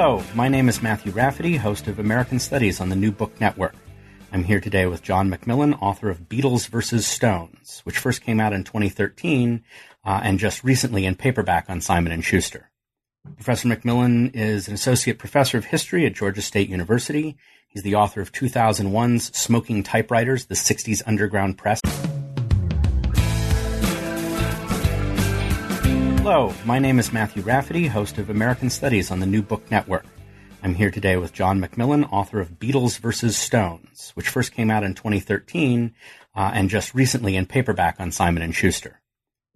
Hello, my name is Matthew Rafferty, host of American Studies on the New Book Network. I'm here today with John McMillian, author of Beatles vs. Stones, which first came out in 2013 uh, and just recently in paperback on Simon & Schuster. Professor McMillian is an associate professor of history at Georgia State University. He's the author of 2001's Smoking Typewriters, the 60s Underground Press. Hello, my name is Matthew Rafferty, host of American Studies on the New Book Network. I'm here today with John McMillian, author of Beatles vs. Stones, which first came out in 2013 uh, and just recently in paperback on Simon & Schuster.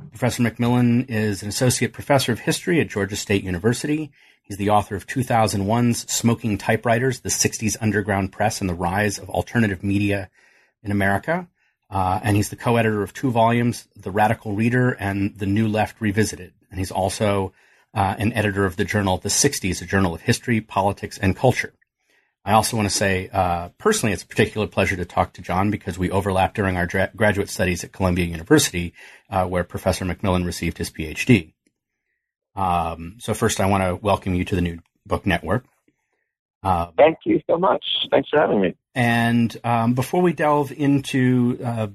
Professor McMillian is an associate professor of history at Georgia State University. He's the author of 2001's Smoking Typewriters, the 60s Underground Press and the Rise of Alternative Media in America. Uh, and he's the co-editor of two volumes, The Radical Reader and The New Left Revisited. And he's also uh, an editor of the journal The 60s, a journal of history, politics, and culture. I also want to say, uh, personally, it's a particular pleasure to talk to John because we overlapped during our dra- graduate studies at Columbia University, uh, where Professor McMillian received his PhD. Um, so first, I want to welcome you to the New Book Network. Uh, Thank you so much. Thanks for having me. And um, before we delve into uh,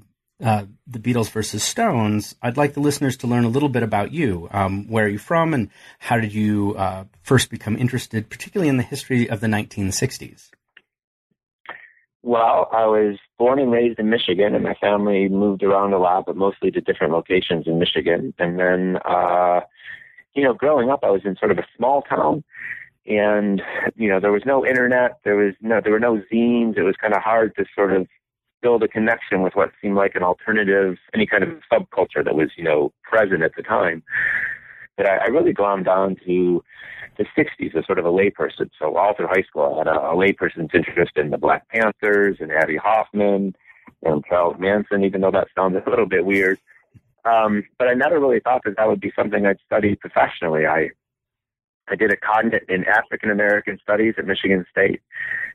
uh, the Beatles versus Stones, I'd like the listeners to learn a little bit about you. Um, where are you from, and how did you uh, first become interested, particularly in the history of the 1960s? Well, I was born and raised in Michigan, and my family moved around a lot, but mostly to different locations in Michigan. And then, uh, you know, growing up, I was in sort of a small town and you know there was no internet there was no there were no zines it was kind of hard to sort of build a connection with what seemed like an alternative any kind of subculture that was you know present at the time but I, I really glommed on to the 60s as sort of a layperson. So all through high school, I had a, a layperson's interest in the Black Panthers and Abbie Hoffman and Charles Manson, even though that sounds a little bit weird. Um, but I never really thought that that would be something I'd study professionally. I I did a cognate in African American Studies at Michigan State,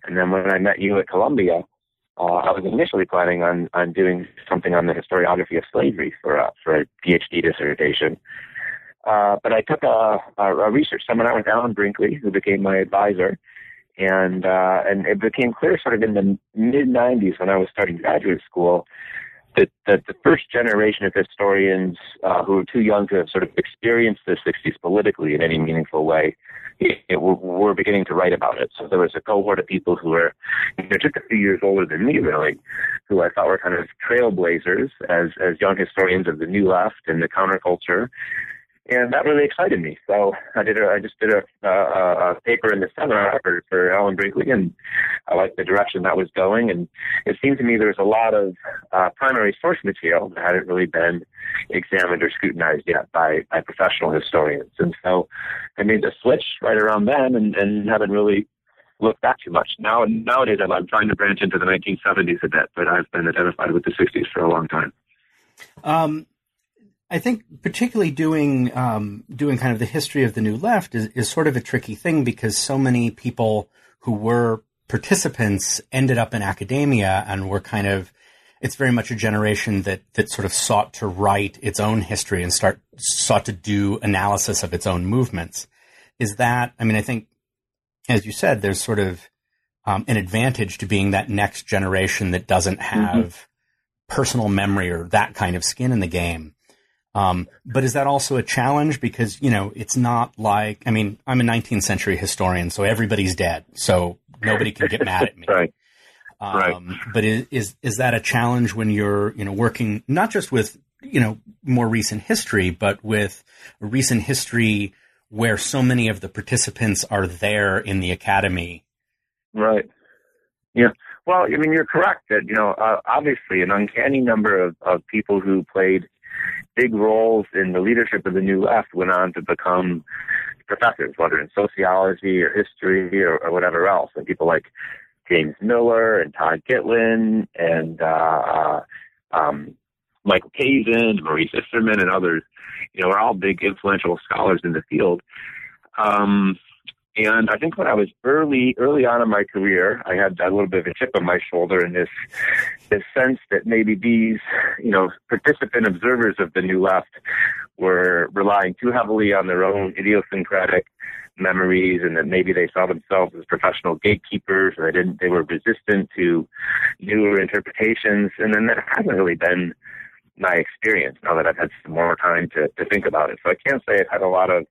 and then when I met you at Columbia, uh, I was initially planning on on doing something on the historiography of slavery for for a PhD dissertation. Uh, but I took a, a, a research seminar with Alan Brinkley, who became my advisor, and uh, and it became clear sort of in the mid '90s when I was starting graduate school that, the first generation of historians uh, who were too young to have sort of experienced the 60s politically in any meaningful way it, it, were beginning to write about it. So there was a cohort of people who were you know, just a few years older than me, really, who I thought were kind of trailblazers as, as young historians of the New Left and the counterculture and that really excited me. So I did a, I just did a, a, a paper in the seminar for, for Alan Brinkley, and I liked the direction that was going. And it seemed to me there was a lot of uh, primary source material that hadn't really been examined or scrutinized yet by, by professional historians. And so I made the switch right around then, and, and haven't really looked back too much. Now nowadays, I'm, I'm trying to branch into the 1970s a bit, but I've been identified with the 60s for a long time. Um, I think particularly doing um, doing kind of the history of the new left is, is sort of a tricky thing because so many people who were participants ended up in academia and were kind of it's very much a generation that that sort of sought to write its own history and start sought to do analysis of its own movements. Is that I mean I think as you said there's sort of um, an advantage to being that next generation that doesn't mm-hmm. have mm-hmm. personal memory or that kind of skin in the game. Um, but is that also a challenge? Because, you know, it's not like, I mean, I'm a 19th century historian, so everybody's dead. So nobody can get mad at me. right. Um, right. But is, is, is that a challenge when you're, you know, working not just with, you know, more recent history, but with recent history where so many of the participants are there in the academy? Right. Yeah. Well, I mean, you're correct that, you know, uh, obviously an uncanny number of, of people who played big roles in the leadership of the New Left went on to become professors, whether in sociology or history or, or whatever else. And people like James Miller and Todd Gitlin and uh, uh, um, Michael Kazin, Maurice Isserman, and others, you know, are all big influential scholars in the field. Um, and I think when I was early, early on in my career, I had a little bit of a chip on my shoulder and this, this sense that maybe these, you know, participant observers of the new left were relying too heavily on their own idiosyncratic memories and that maybe they saw themselves as professional gatekeepers or they didn't they were resistant to newer interpretations and then that hasn't really been my experience now that I've had some more time to, to think about it. So I can't say I've had a lot of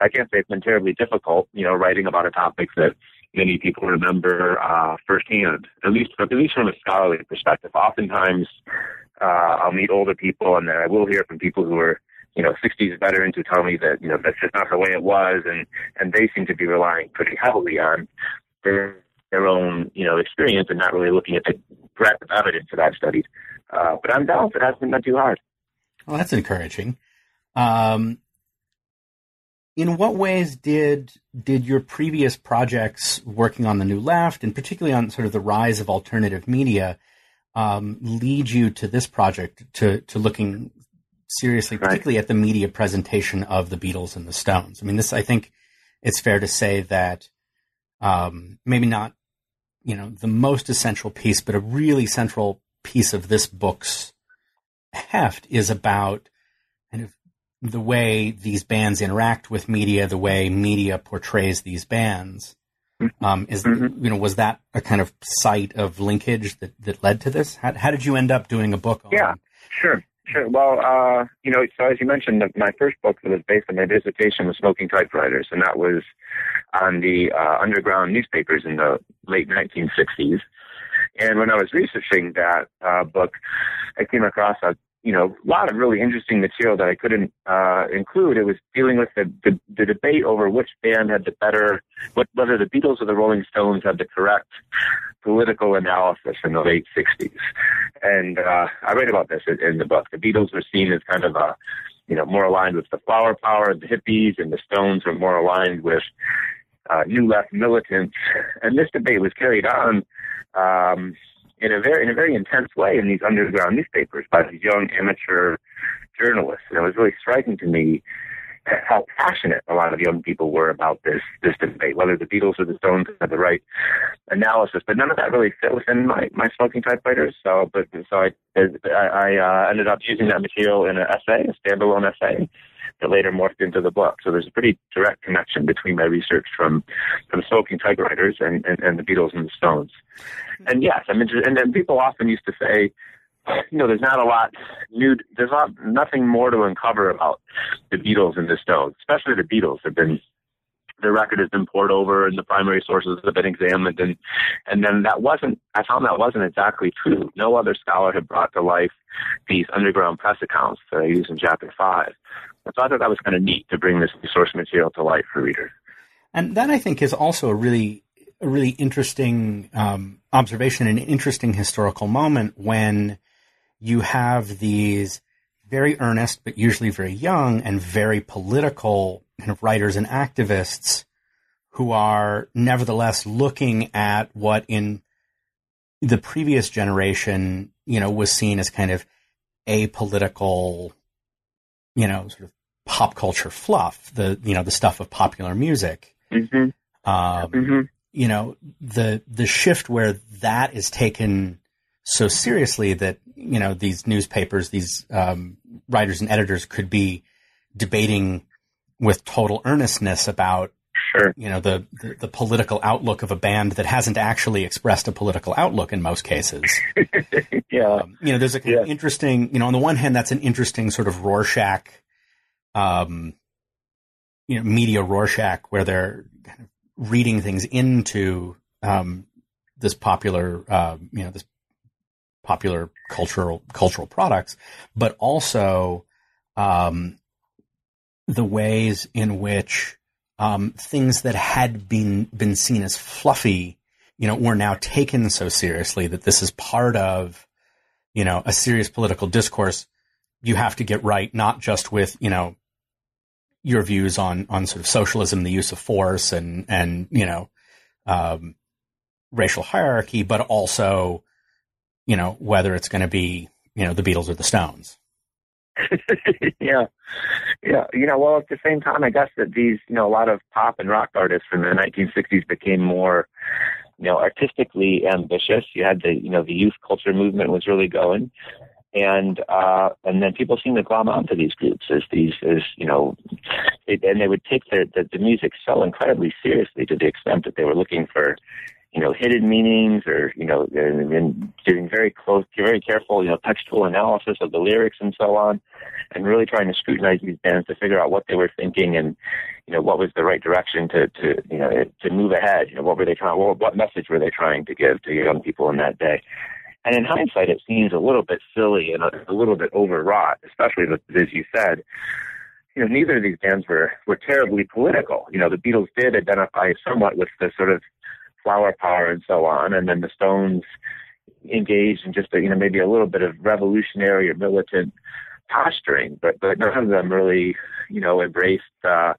I can't say it's been terribly difficult, you know, writing about a topic that many people remember uh, firsthand, at least at least from a scholarly perspective. Oftentimes, uh, I'll meet older people, and then I will hear from people who are you know 60s veterans who tell me that you know that's just not the way it was, and and they seem to be relying pretty heavily on their their own you know experience and not really looking at the breadth of evidence that I've studied. Uh, but I'm down. It hasn't been too hard. Well, that's encouraging. Um, in what ways did did your previous projects working on the new left and particularly on sort of the rise of alternative media um, lead you to this project to to looking seriously particularly right. at the media presentation of the Beatles and the Stones I mean this I think it's fair to say that um, maybe not you know the most essential piece but a really central piece of this book's heft is about kind of the way these bands interact with media, the way media portrays these bands. Um, is mm-hmm. you know was that a kind of site of linkage that, that led to this? How, how did you end up doing a book? On... Yeah, sure, sure. Well, uh, you know, so as you mentioned, my first book was based on my dissertation was smoking typewriters, and that was on the uh, underground newspapers in the late 1960s. And when I was researching that uh, book, I came across a you know, a lot of really interesting material that I couldn't uh, include. It was dealing with the, the, the debate over which band had the better, what, whether the Beatles or the Rolling Stones had the correct political analysis in the late 60s. And uh, I write about this in, in the book. The Beatles were seen as kind of a, you know, more aligned with the flower power, the hippies, and the Stones were more aligned with uh, new left militants. And this debate was carried on um, in a very in a very intense way in these underground newspapers by these young amateur journalists. And it was really striking to me how passionate a lot of young people were about this this debate, whether the Beatles or the Stones had the right analysis. But none of that really fit within my my smoking typewriters. So, but so I I, I uh, ended up using that material in an essay, a standalone essay, that later morphed into the book. So there's a pretty direct connection between my research from from smoking typewriters and, and, and the Beatles and the Stones. And yes, I'm interested. And then people often used to say, you know, there's not a lot new. There's not nothing more to uncover about the Beatles and the Stones, especially the Beatles have been the record has been pored over and the primary sources have been examined and and then that wasn't I found that wasn't exactly true. No other scholar had brought to life these underground press accounts that I use in chapter five. So I thought that was kind of neat to bring this source material to life for readers. And that I think is also a really a really interesting um, observation, an interesting historical moment when you have these very earnest, but usually very young and very political kind of writers and activists who are nevertheless looking at what in the previous generation, you know, was seen as kind of apolitical, you know, sort of pop culture fluff, the, you know, the stuff of popular music. Mm-hmm. Um, mm-hmm. You know, the, the shift where that is taken so seriously that, you know, these newspapers, these, um, writers and editors could be debating with total earnestness about sure. you know the, the, the political outlook of a band that hasn't actually expressed a political outlook in most cases. yeah, um, you know, there's a kind yeah. of interesting. You know, on the one hand, that's an interesting sort of Rorschach, um, you know, media Rorschach, where they're kind of reading things into um, this popular, uh, you know, this popular cultural cultural products, but also um, the ways in which um, things that had been been seen as fluffy, you know, were now taken so seriously that this is part of, you know, a serious political discourse. You have to get right, not just with you know your views on on sort of socialism, the use of force, and and you know um, racial hierarchy, but also you know whether it's going to be you know the Beatles or the Stones. yeah. Yeah. You know, well, at the same time, I guess that these, you know, a lot of pop and rock artists from the 1960s became more, you know, artistically ambitious. You had the, you know, the youth culture movement was really going. And, uh, and then people seemed to glom onto these groups as these, as, you know, and they would take the, the the music so incredibly seriously to the extent that they were looking for you know, hidden meanings or, you know, and, and doing very close, very careful, you know, textual analysis of the lyrics and so on, and really trying to scrutinize these bands to figure out what they were thinking and, you know, what was the right direction to, to, you know, to move ahead. You know, what were they trying, what, what message were they trying to give to young people in that day? And in hindsight, it seems a little bit silly and a, a little bit overwrought, especially as you said, you know, neither of these bands were, were terribly political. You know, the Beatles did identify somewhat with the sort of flower power and so on. And then the Stones engaged in just a, you know maybe a little bit of revolutionary or militant posturing, but but none of them really you know embraced uh,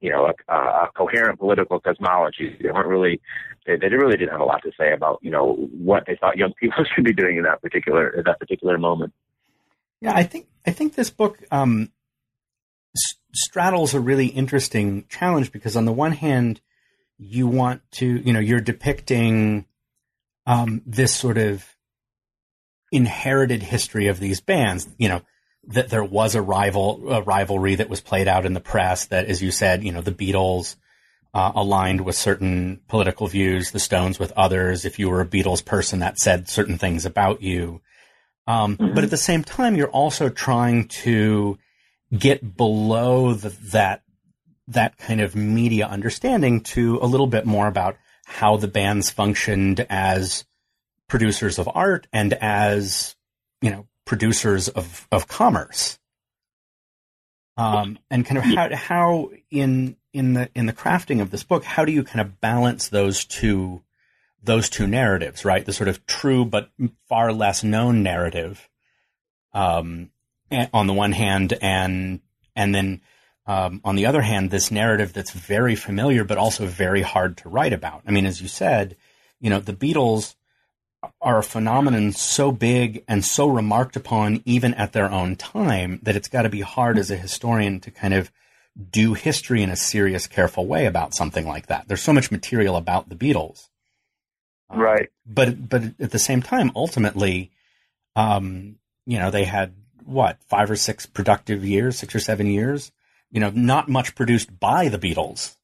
you know a, a coherent political cosmology. They weren't really they, they really didn't have a lot to say about you know what they thought young people should be doing in that particular at that particular moment. Yeah, I think I think this book um, straddles a really interesting challenge because on the one hand you want to, you know, you're depicting um, this sort of inherited history of these bands. You know, that there was a rival a rivalry that was played out in the press. That, as you said, you know, the Beatles uh, aligned with certain political views, the Stones with others. If you were a Beatles person, that said certain things about you. Um, mm-hmm. But at the same time, you're also trying to get below the, that that kind of media understanding to a little bit more about how the bands functioned as producers of art and as, you know, producers of, of commerce. Um, and kind of how, how in, in the, in the crafting of this book, how do you kind of balance those two, those two narratives, right? The sort of true but far less known narrative, um, on the one hand, and, and then um, on the other hand, this narrative that's very familiar but also very hard to write about. I mean, as you said, you know, the Beatles are a phenomenon so big and so remarked upon even at their own time that it's got to be hard as a historian to kind of do history in a serious, careful way about something like that. There's so much material about the Beatles. Um, right. but, but at the same time, ultimately, um, you know, they had what, five or six productive years, six or seven years you know, not much produced by the Beatles.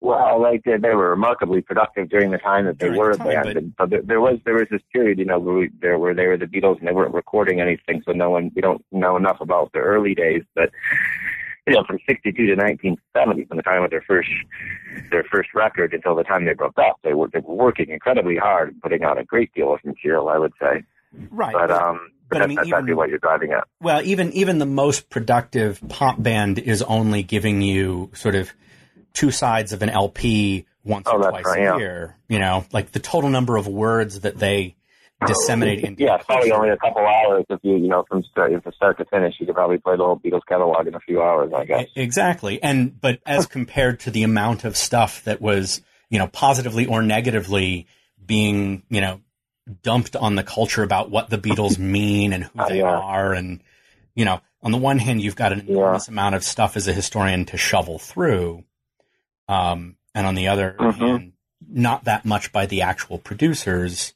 Well, like they, they were remarkably productive during the time that they during were a band. But, but there was there was this period, you know, where we, there where they were the Beatles and they weren't recording anything, so no one we don't know enough about the early days. But you know, from '62 to 1970, from the time of their first their first record until the time they broke up, they were they were working incredibly hard, putting out a great deal of material, I would say. Right. But um, but, I mean, that's even, what you're driving at. Well, even even the most productive pop band is only giving you sort of two sides of an LP once oh, or twice right, a yeah. year. You know, like the total number of words that they disseminate into. yeah, probably only a couple hours if you you know from start, from start to finish. You could probably play the whole Beatles catalog in a few hours, I guess. Exactly, and but as compared to the amount of stuff that was you know positively or negatively being you know dumped on the culture about what the Beatles mean and who they yeah. are. And, you know, on the one hand, you've got an enormous yeah. amount of stuff as a historian to shovel through. Um, and on the other mm-hmm. hand, not that much by the actual producers,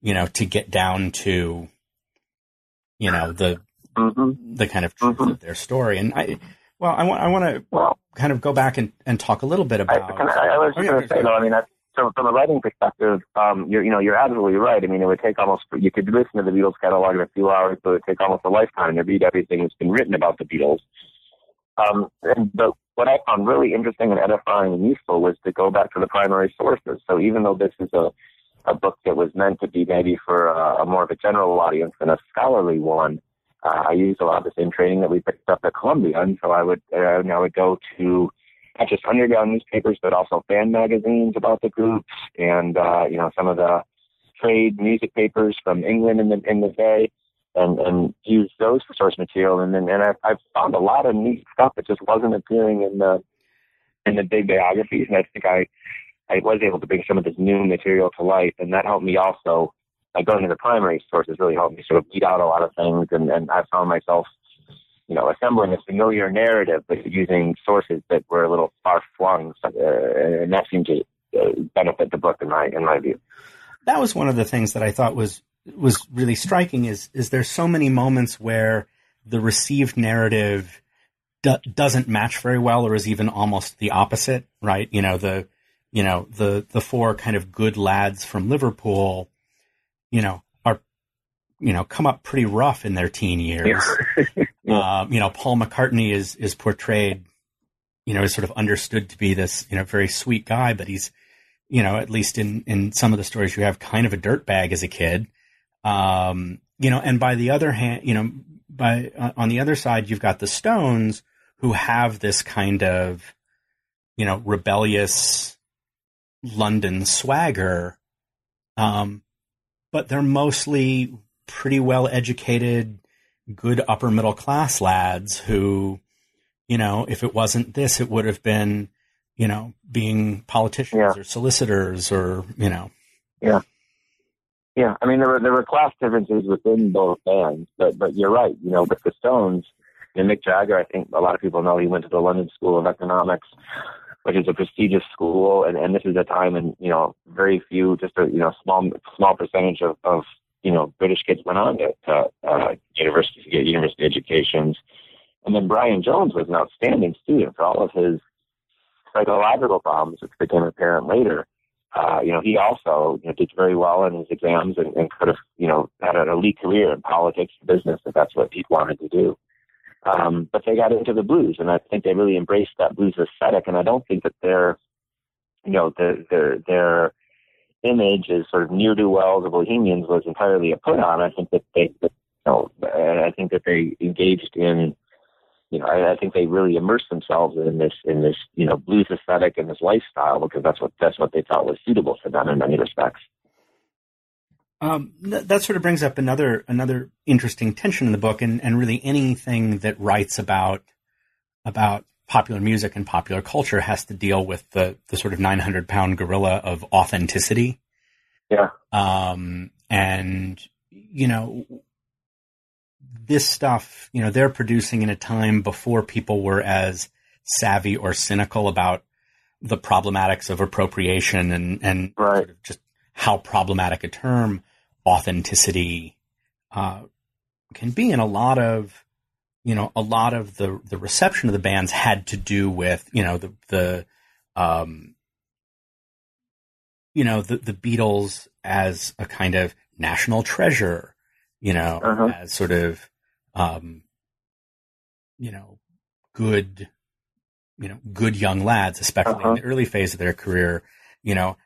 you know, to get down to, you know, the, mm-hmm. the kind of truth mm-hmm. of their story. And I, well, I want, I want to well, kind of go back and, and talk a little bit about. I, I, I was just oh, going to say, though, I mean, that's, so from a writing perspective, um, you're, you know, you're absolutely right. I mean, it would take almost, you could listen to the Beatles catalog in a few hours, but it would take almost a lifetime to read everything that's been written about the Beatles. Um, and but what I found really interesting and edifying and useful was to go back to the primary sources. So even though this is a, a book that was meant to be maybe for a, a more of a general audience than a scholarly one, uh, I used a lot of the same training that we picked up at Columbia, and so I would uh, I would go to not just underground newspapers, but also fan magazines about the groups and, uh, you know, some of the trade music papers from England in the, in the day and, and use those for source material. And then, and I, I've found a lot of neat stuff that just wasn't appearing in the, in the big biographies. And I think I, I was able to bring some of this new material to light and that helped me also, like going to the primary sources really helped me sort of beat out a lot of things. And, and I found myself you know, assembling a familiar narrative, but using sources that were a little far flung, uh, and that seemed to uh, benefit the book in my in my view. That was one of the things that I thought was was really striking. Is is there's so many moments where the received narrative doesn't match very well, or is even almost the opposite, right? You know the you know the the four kind of good lads from Liverpool, you know, are you know come up pretty rough in their teen years. yeah. um, you know, Paul McCartney is is portrayed, you know, is sort of understood to be this you know very sweet guy, but he's you know at least in in some of the stories you have kind of a dirtbag as a kid. Um, you know, and by the other hand, you know, by on the other side, you've got the Stones who have this kind of, you know, rebellious London swagger. Um, but they're mostly pretty well educated, good upper middle class lads who, you know, if it wasn't this, it would have been, you know, being politicians yeah. or solicitors or, you know. Yeah. Yeah, I mean there were there were class differences within both bands, but but you're right. You know, with the Stones, and Mick Jagger, I think a lot of people know he went to the London School of Economics, which is a prestigious school, and and this is a time when you know very few, just a you know small small percentage of of you know British kids went on to, to uh, university to get university educations, and then Brian Jones was an outstanding student for all of his psychological problems, which became apparent later uh, you know, he also you know, did very well in his exams and, and could have, you know, had an elite career in politics and business if that's what he wanted to do. Um, but they got into the blues, and I think they really embraced that blues aesthetic. And I don't think that their, you know, their their image as sort of near do wells of bohemians was entirely a put on. I think that they, you know, I think that they engaged in you know, I, I think they really immersed themselves in this in this you know blues aesthetic and this lifestyle because that's what that's what they thought was suitable for them in many respects. Um, th- that sort of brings up another another interesting tension in the book, and, and really anything that writes about about popular music and popular culture has to deal with the the sort of nine hundred pound gorilla of authenticity. Yeah. Um, and you know, this stuff, you know, they're producing in a time before people were as savvy or cynical about the problematics of appropriation and, and right. sort of just how problematic a term authenticity uh, can be. in a lot of, you know, a lot of the, the reception of the bands had to do with, you know, the, the, um, you know, the, the Beatles as a kind of national treasure you know, uh-huh. as sort of, um, you know, good, you know, good young lads, especially uh-huh. in the early phase of their career, you know,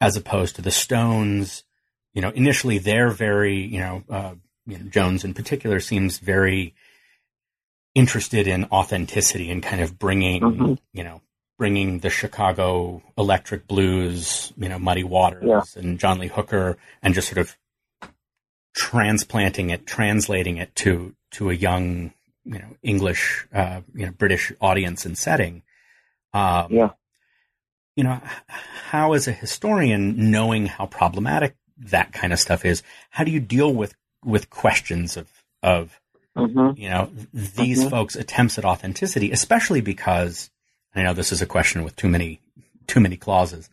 as opposed to the Stones, you know, initially they're very, you know, uh, you know, Jones in particular seems very interested in authenticity and kind of bringing, mm-hmm. you know, bringing the Chicago electric blues, you know, Muddy Waters yeah. and John Lee Hooker and just sort of transplanting it, translating it to to a young, you know, English, uh, you know, British audience and setting. Um, yeah. You know, how as a historian, knowing how problematic that kind of stuff is, how do you deal with with questions of of mm-hmm. you know these mm-hmm. folks' attempts at authenticity, especially because I know this is a question with too many too many clauses,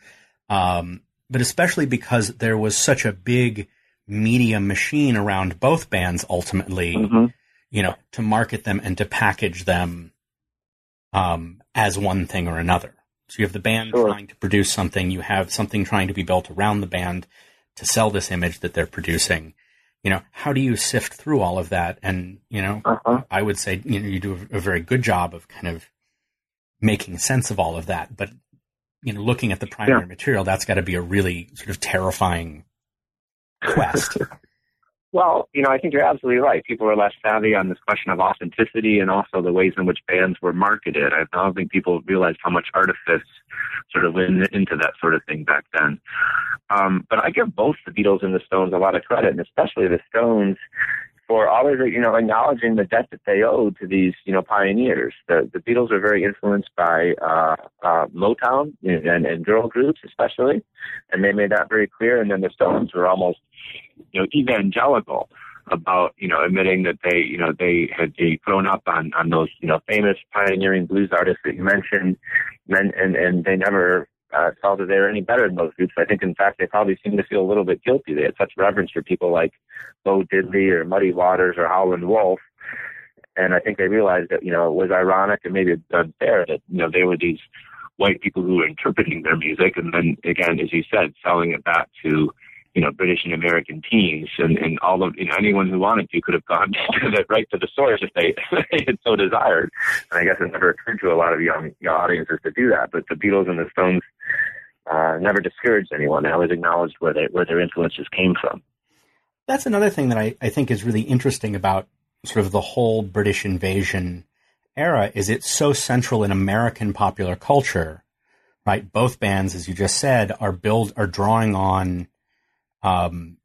um, but especially because there was such a big media machine around both bands ultimately, mm-hmm. you know, to market them and to package them um, as one thing or another. So you have the band sure. trying to produce something, you have something trying to be built around the band to sell this image that they're producing. You know, how do you sift through all of that? And, you know, uh-huh. I would say, you know, you do a, a very good job of kind of making sense of all of that. But, you know, looking at the primary yeah. material, that's got to be a really sort of terrifying quest? well, you know, I think you're absolutely right. People are less savvy on this question of authenticity and also the ways in which bands were marketed. I don't think people realized how much artifice sort of went into that sort of thing back then. Um, but I give both the Beatles and the Stones a lot of credit, and especially the Stones for always, you know, acknowledging the debt that they owed to these, you know, pioneers. The the Beatles are very influenced by uh, uh, Motown and, and girl groups, especially, and they made that very clear. And then the Stones were almost, you know, evangelical about, you know, admitting that they, you know, they had grown up on on those, you know, famous pioneering blues artists that you mentioned, and and, and they never uh, felt that they were any better than those groups. I think, in fact, they probably seemed to feel a little bit guilty. They had such reverence for people like Bo Diddley or Muddy Waters or Howlin' Wolf. And I think they realized that, you know, it was ironic and maybe unfair that, you know, they were these white people who were interpreting their music and then again, as you said, selling it back to, you know, British and American teens and, and all of, you know, anyone who wanted to could have gone to the, right to the source if they, they had so desired. And I guess it never occurred to a lot of young, young audiences to do that. But the Beatles and the Stones uh, never discouraged anyone. They always acknowledged where they, where their influences came from. That's another thing that I, I think is really interesting about sort of the whole British invasion era is it's so central in American popular culture, right? Both bands, as you just said, are build are drawing on um,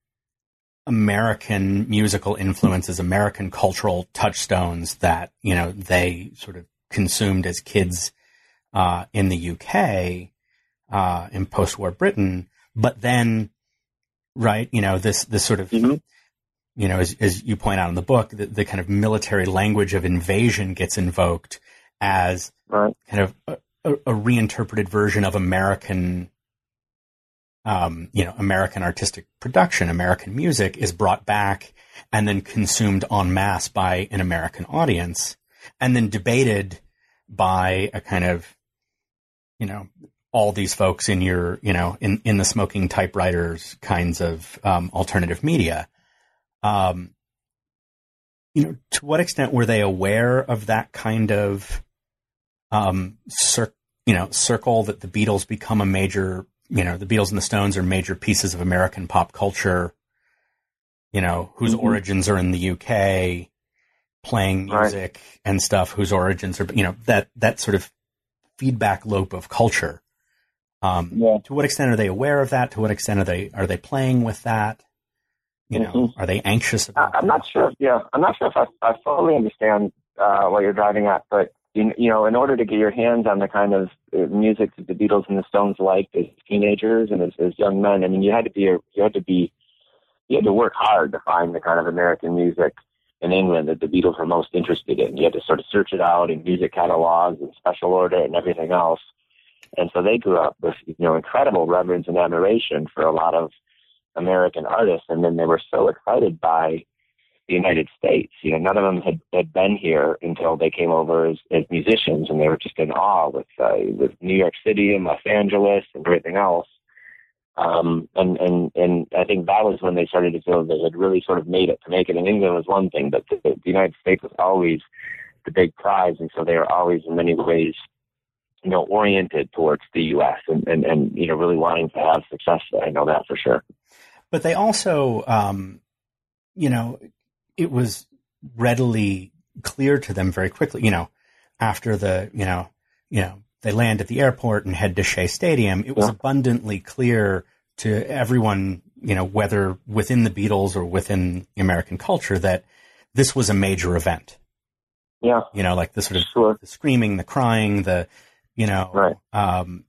American musical influences, American cultural touchstones that you know they sort of consumed as kids uh, in the UK uh, in post-war Britain, but then, right, you know, this this sort of, mm-hmm. you know, as, as you point out in the book, the, the, kind of military language of invasion gets invoked as right. kind of a, a, a, reinterpreted version of American, um, you know, American artistic production, American music is brought back and then consumed en masse by an American audience, and then debated by a kind of you know all these folks in your, you know, in, in the smoking typewriters kinds of um, alternative media. Um, you know, to what extent were they aware of that kind of, um, cir- you know, circle that the Beatles become a major, you know, the Beatles and the Stones are major pieces of American pop culture, you know, whose mm-hmm. origins are in the UK, playing music right. and stuff, whose origins are, you know, that, that sort of feedback loop of culture. Um, yeah. To what extent are they aware of that? To what extent are they are they playing with that? You know, mm-hmm. are they anxious about? I, am not sure. Yeah, I'm not sure if I, I fully understand uh, what you're driving at, but you, you know, in order to get your hands on the kind of uh, music that the Beatles and the Stones liked as teenagers and as, as young men, I mean, you had to be a, you had to be you had to work hard to find the kind of American music in England that the Beatles were most interested in. You had to sort of search it out in music catalogs and special order and everything else. And so they grew up with, you know, incredible reverence and admiration for a lot of American artists. And then they were so excited by the United States. You know, none of them had, had been here until they came over as, as musicians, and they were just in awe with uh, with New York City and Los Angeles and everything else. Um, and and and I think that was when they started to feel they had really sort of made it. To make it in England was one thing, but the, the United States was always the big prize, and so they were always in many ways you know, oriented towards the U.S. and, and, and, you know, really wanting to have success. I know that for sure. But they also, um, you know, it was readily clear to them very quickly, you know, after the, you know, you know, they land at the airport and head to Shea Stadium. It was yeah. abundantly clear to everyone, you know, whether within the Beatles or within American culture that this was a major event. Yeah. You know, like the sort of sure. the screaming, the crying, the, you know, right. Um,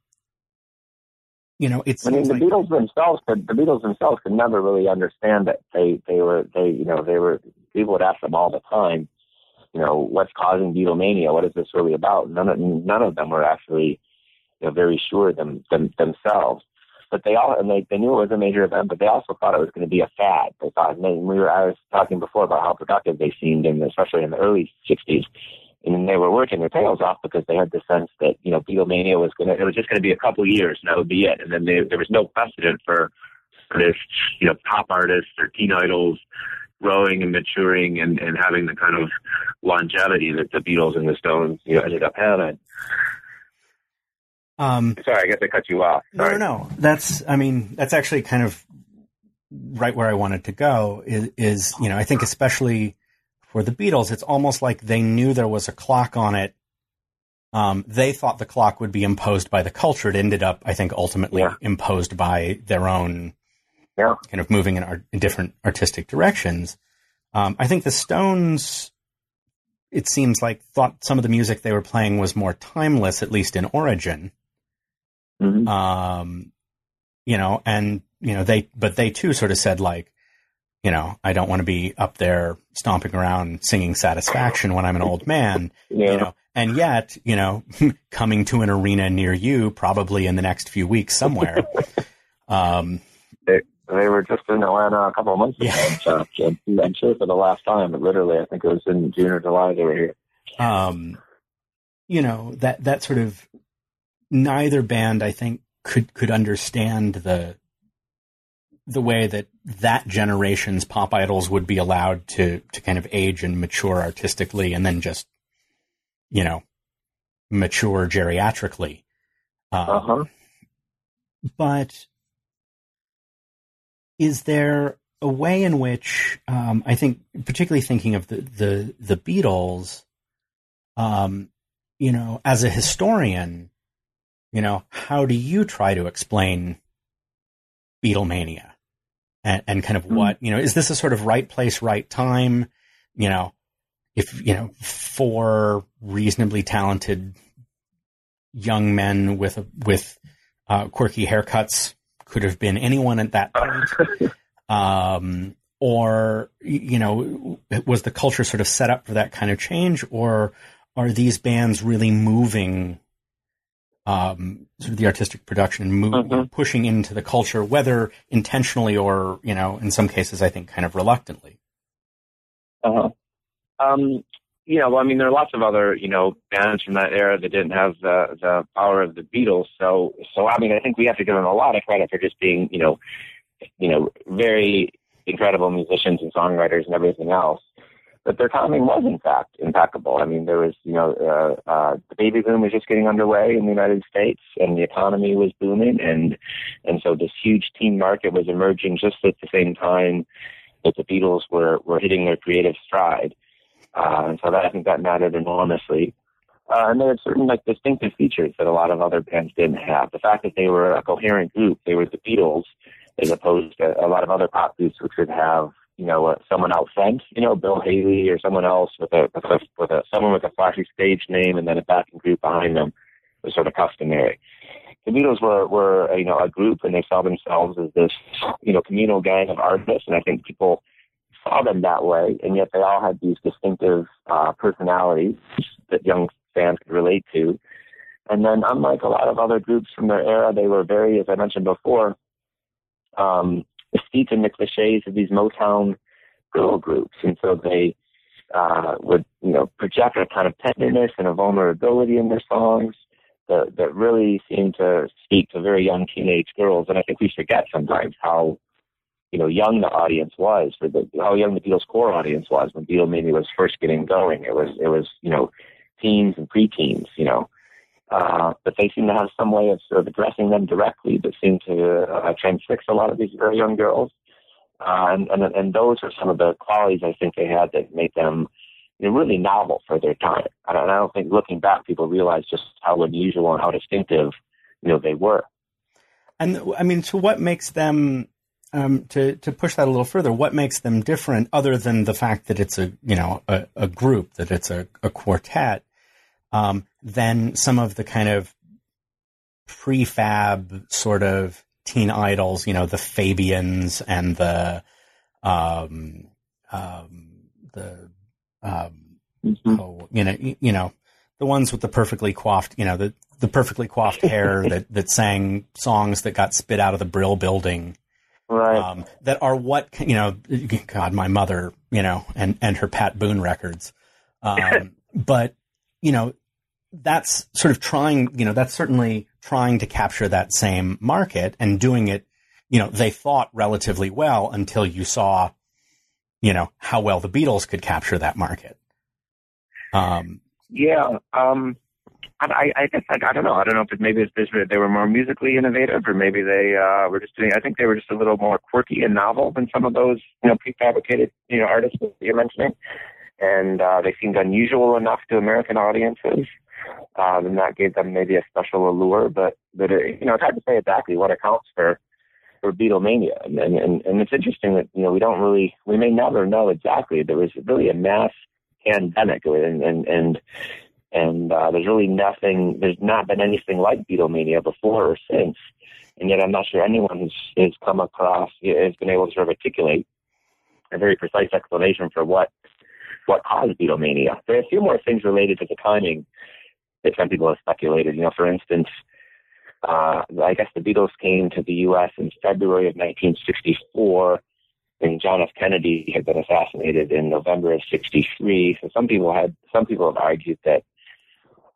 you know, it's. I mean, the like, Beatles themselves could. The Beatles themselves could never really understand that they they were they you know they were people would ask them all the time, you know, what's causing Beatlemania? What is this really about? None of none of them were actually, you know, very sure them, them themselves. But they all and they they knew it was a major event, but they also thought it was going to be a fad. They thought, and we were I was talking before about how productive they seemed, in especially in the early '60s and they were working their tails off because they had the sense that you know Beatlemania was gonna it was just gonna be a couple years and that would be it, and then they, there was no precedent for this you know pop artists or teen idols growing and maturing and and having the kind of longevity that the Beatles and the Stones you know ended up having. Um, Sorry, I guess I cut you off. Sorry. No, no, no. That's I mean that's actually kind of right where I wanted to go. Is, is you know I think especially for the Beatles, it's almost like they knew there was a clock on it. Um, they thought the clock would be imposed by the culture. It ended up, I think, ultimately yeah. imposed by their own yeah. kind of moving in, art, in different artistic directions. Um, I think the Stones, it seems like, thought some of the music they were playing was more timeless, at least in origin. Mm-hmm. Um, you know, and you know they, but they too sort of said like, you know, I don't want to be up there stomping around singing satisfaction when I'm an old man, yeah. you know, and yet, you know, coming to an arena near you, probably in the next few weeks somewhere. um, They were just in Atlanta a couple of months ago. Yeah. So, I'm sure for the last time, but literally, I think it was in June or July they were here. Um, you know that that sort of neither band, I think, could could understand the the way that that generation's pop idols would be allowed to to kind of age and mature artistically and then just you know mature geriatrically um, uh-huh. but is there a way in which um, I think, particularly thinking of the the, the Beatles, um, you know, as a historian, you know, how do you try to explain Beatlemania? And, and kind of mm-hmm. what, you know, is this a sort of right place, right time? You know, if, you know, four reasonably talented young men with, with, uh, quirky haircuts could have been anyone at that point. um, or, you know, was the culture sort of set up for that kind of change or are these bands really moving um, sort of the artistic production and move, mm-hmm. pushing into the culture, whether intentionally or, you know, in some cases, I think kind of reluctantly. Uh-huh. Um, you know, well, I mean, there are lots of other, you know, bands from that era that didn't have the, the power of the Beatles. So, so, I mean, I think we have to give them a lot of credit for just being, you know, you know, very incredible musicians and songwriters and everything else but their timing was in fact impeccable. I mean, there was, you know, uh, uh, the baby boom was just getting underway in the United States, and the economy was booming, and and so this huge teen market was emerging just at the same time that the Beatles were were hitting their creative stride, uh, and so that I think that mattered enormously. Uh, and they had certain like distinctive features that a lot of other bands didn't have. The fact that they were a coherent group, they were the Beatles, as opposed to a lot of other pop groups which would have you know, uh, someone out front, you know, Bill Haley or someone else with a, with a, with a, someone with a flashy stage name and then a backing group behind them was sort of customary. The Beatles were, were, you know, a group and they saw themselves as this, you know, communal gang of artists. And I think people saw them that way. And yet they all had these distinctive, uh, personalities that young fans could relate to. And then unlike a lot of other groups from their era, they were very, as I mentioned before, um, steeped in the cliches of these Motown girl groups, and so they uh, would you know project a kind of tenderness and a vulnerability in their songs that that really seemed to speak to very young teenage girls. And I think we forget sometimes how you know young the audience was, for the how young the Beatles core audience was when Beatlemania was first getting going. It was it was you know teens and preteens, you know. Uh, but they seem to have some way of sort of addressing them directly that seem to uh, transfix a lot of these very young girls. Uh, and, and, and those are some of the qualities I think they had that made them you know, really novel for their time. And I don't think looking back, people realize just how unusual and how distinctive, you know, they were. And I mean, so what makes them, um, to, to push that a little further, what makes them different other than the fact that it's a, you know, a, a group, that it's a, a quartet? Um, than some of the kind of prefab sort of teen idols, you know, the Fabians and the, um, um, the, um, mm-hmm. oh, you know, you know, the ones with the perfectly coiffed, you know, the, the perfectly coiffed hair that, that sang songs that got spit out of the Brill building. Right. Um, that are what, you know, God, my mother, you know, and, and her Pat Boone records. Um, but you know, that's sort of trying, you know, that's certainly trying to capture that same market and doing it, you know, they thought relatively well until you saw, you know, how well the Beatles could capture that market. Um, yeah. Um, I, I guess I, I don't know. I don't know if maybe it's, they were more musically innovative, or maybe they uh, were just doing. I think they were just a little more quirky and novel than some of those, you know, prefabricated, you know, artists that you're mentioning and uh, they seemed unusual enough to American audiences. Um, and that gave them maybe a special allure, but but it, you know it's hard to say exactly what accounts for for Beatlemania, and, and and it's interesting that you know we don't really we may never know exactly. There was really a mass pandemic, and and and and uh, there's really nothing. There's not been anything like Beatlemania before or since, and yet I'm not sure anyone has, has come across has been able to sort of articulate a very precise explanation for what what caused Beatlemania. There are a few more things related to the timing that some people have speculated. You know, for instance, Uh, I guess the Beatles came to the U.S. in February of 1964, and John F. Kennedy had been assassinated in November of '63. So some people had some people have argued that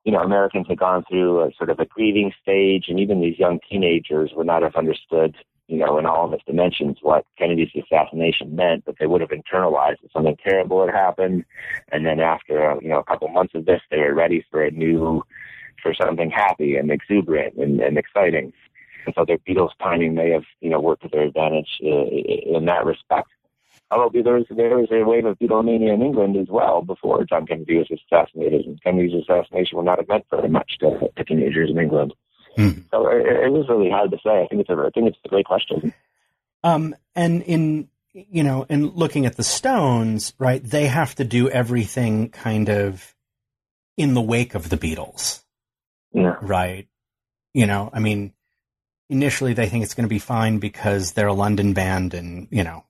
you know Americans had gone through a sort of a grieving stage, and even these young teenagers would not have understood you know, in all of its dimensions, what Kennedy's assassination meant, but they would have internalized that something terrible had happened. And then after, you know, a couple months of this, they were ready for a new, for something happy and exuberant and, and exciting. And so their Beatles timing may have, you know, worked to their advantage uh, in that respect. Although there was, there was a wave of Beatlemania in England as well before John Kennedy was assassinated, and Kennedy's assassination would not have meant very much to, to teenagers in England. Mm. So it, it, was really hard to say. I think it's a, I think it's a great question. Um, and in you know, in looking at the Stones, right, they have to do everything kind of in the wake of the Beatles. Yeah. Right. You know, I mean, initially they think it's going to be fine because they're a London band and, you know,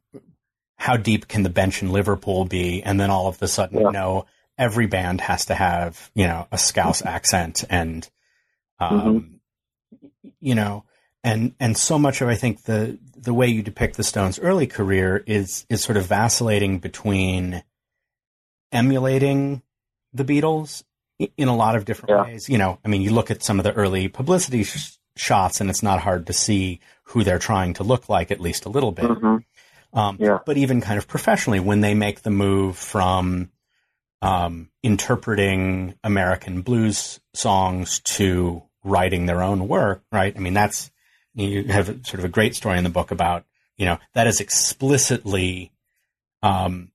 how deep can the bench in Liverpool be? And then all of a sudden, yeah. no, every band has to have, you know, a Scouse accent and, um, mm-hmm you know, and and so much of I think the the way you depict the Stones' early career is is sort of vacillating between emulating the Beatles in a lot of different yeah. ways. You know, I mean, you look at some of the early publicity sh- shots, and it's not hard to see who they're trying to look like, at least a little bit. Mm-hmm. Um, yeah. But even kind of professionally, when they make the move from um, interpreting American blues songs to writing their own work, right? I mean, that's, you have sort of a great story in the book about, you know, that is explicitly, um,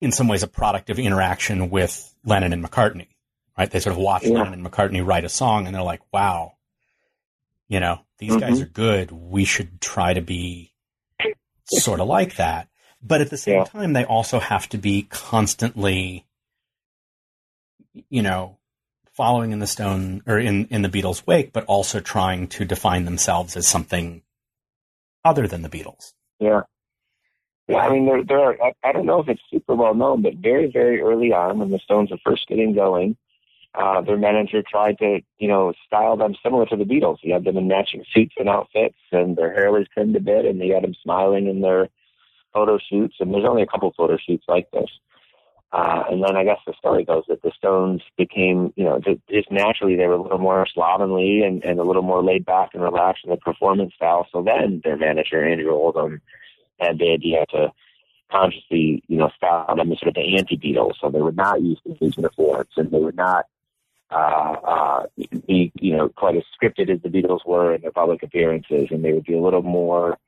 in some ways a product of interaction with Lennon and McCartney, right? They sort of watch yeah. Lennon and McCartney write a song and they're like, wow, you know, these mm-hmm. guys are good. We should try to be sort of like that. But at the same yeah. time, they also have to be constantly, you know, following in the Stone or in, in the Beatles' wake, but also trying to define themselves as something other than the Beatles. Yeah. Yeah, I mean, there, there are, I, I don't know if it's super well known, but very, very early on when the Stones were first getting going, uh, their manager tried to, you know, style them similar to the Beatles. He had them in matching suits and outfits, and their hair was trimmed a bit, and he had them smiling in their photo shoots. And there's only a couple photo shoots like this. Uh, and then I guess the story goes that the Stones became, you know, just naturally they were a little more slovenly and, and a little more laid back and relaxed in the performance style. So then their manager, Andrew Oldham, had the idea to consciously, you know, style them as sort of the anti-Beatles. So they would not use the uniforms and they would not uh, uh, be, you know, quite as scripted as the Beatles were in their public appearances, and they would be a little more,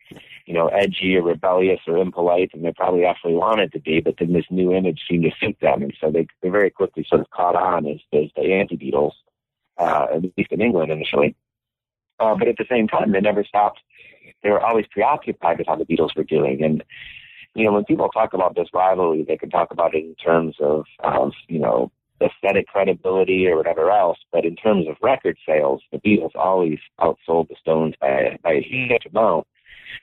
you know, edgy or rebellious or impolite than they probably actually wanted to be. But then this new image seemed to suit them, and so they, they very quickly sort of caught on as, as the anti-Beatles, uh, at least in England initially. Uh, but at the same time, they never stopped. They were always preoccupied with how the Beatles were doing, and you know, when people talk about this rivalry, they can talk about it in terms of, of you know, aesthetic credibility or whatever else. But in terms of record sales, the Beatles always outsold the Stones by, by a huge amount.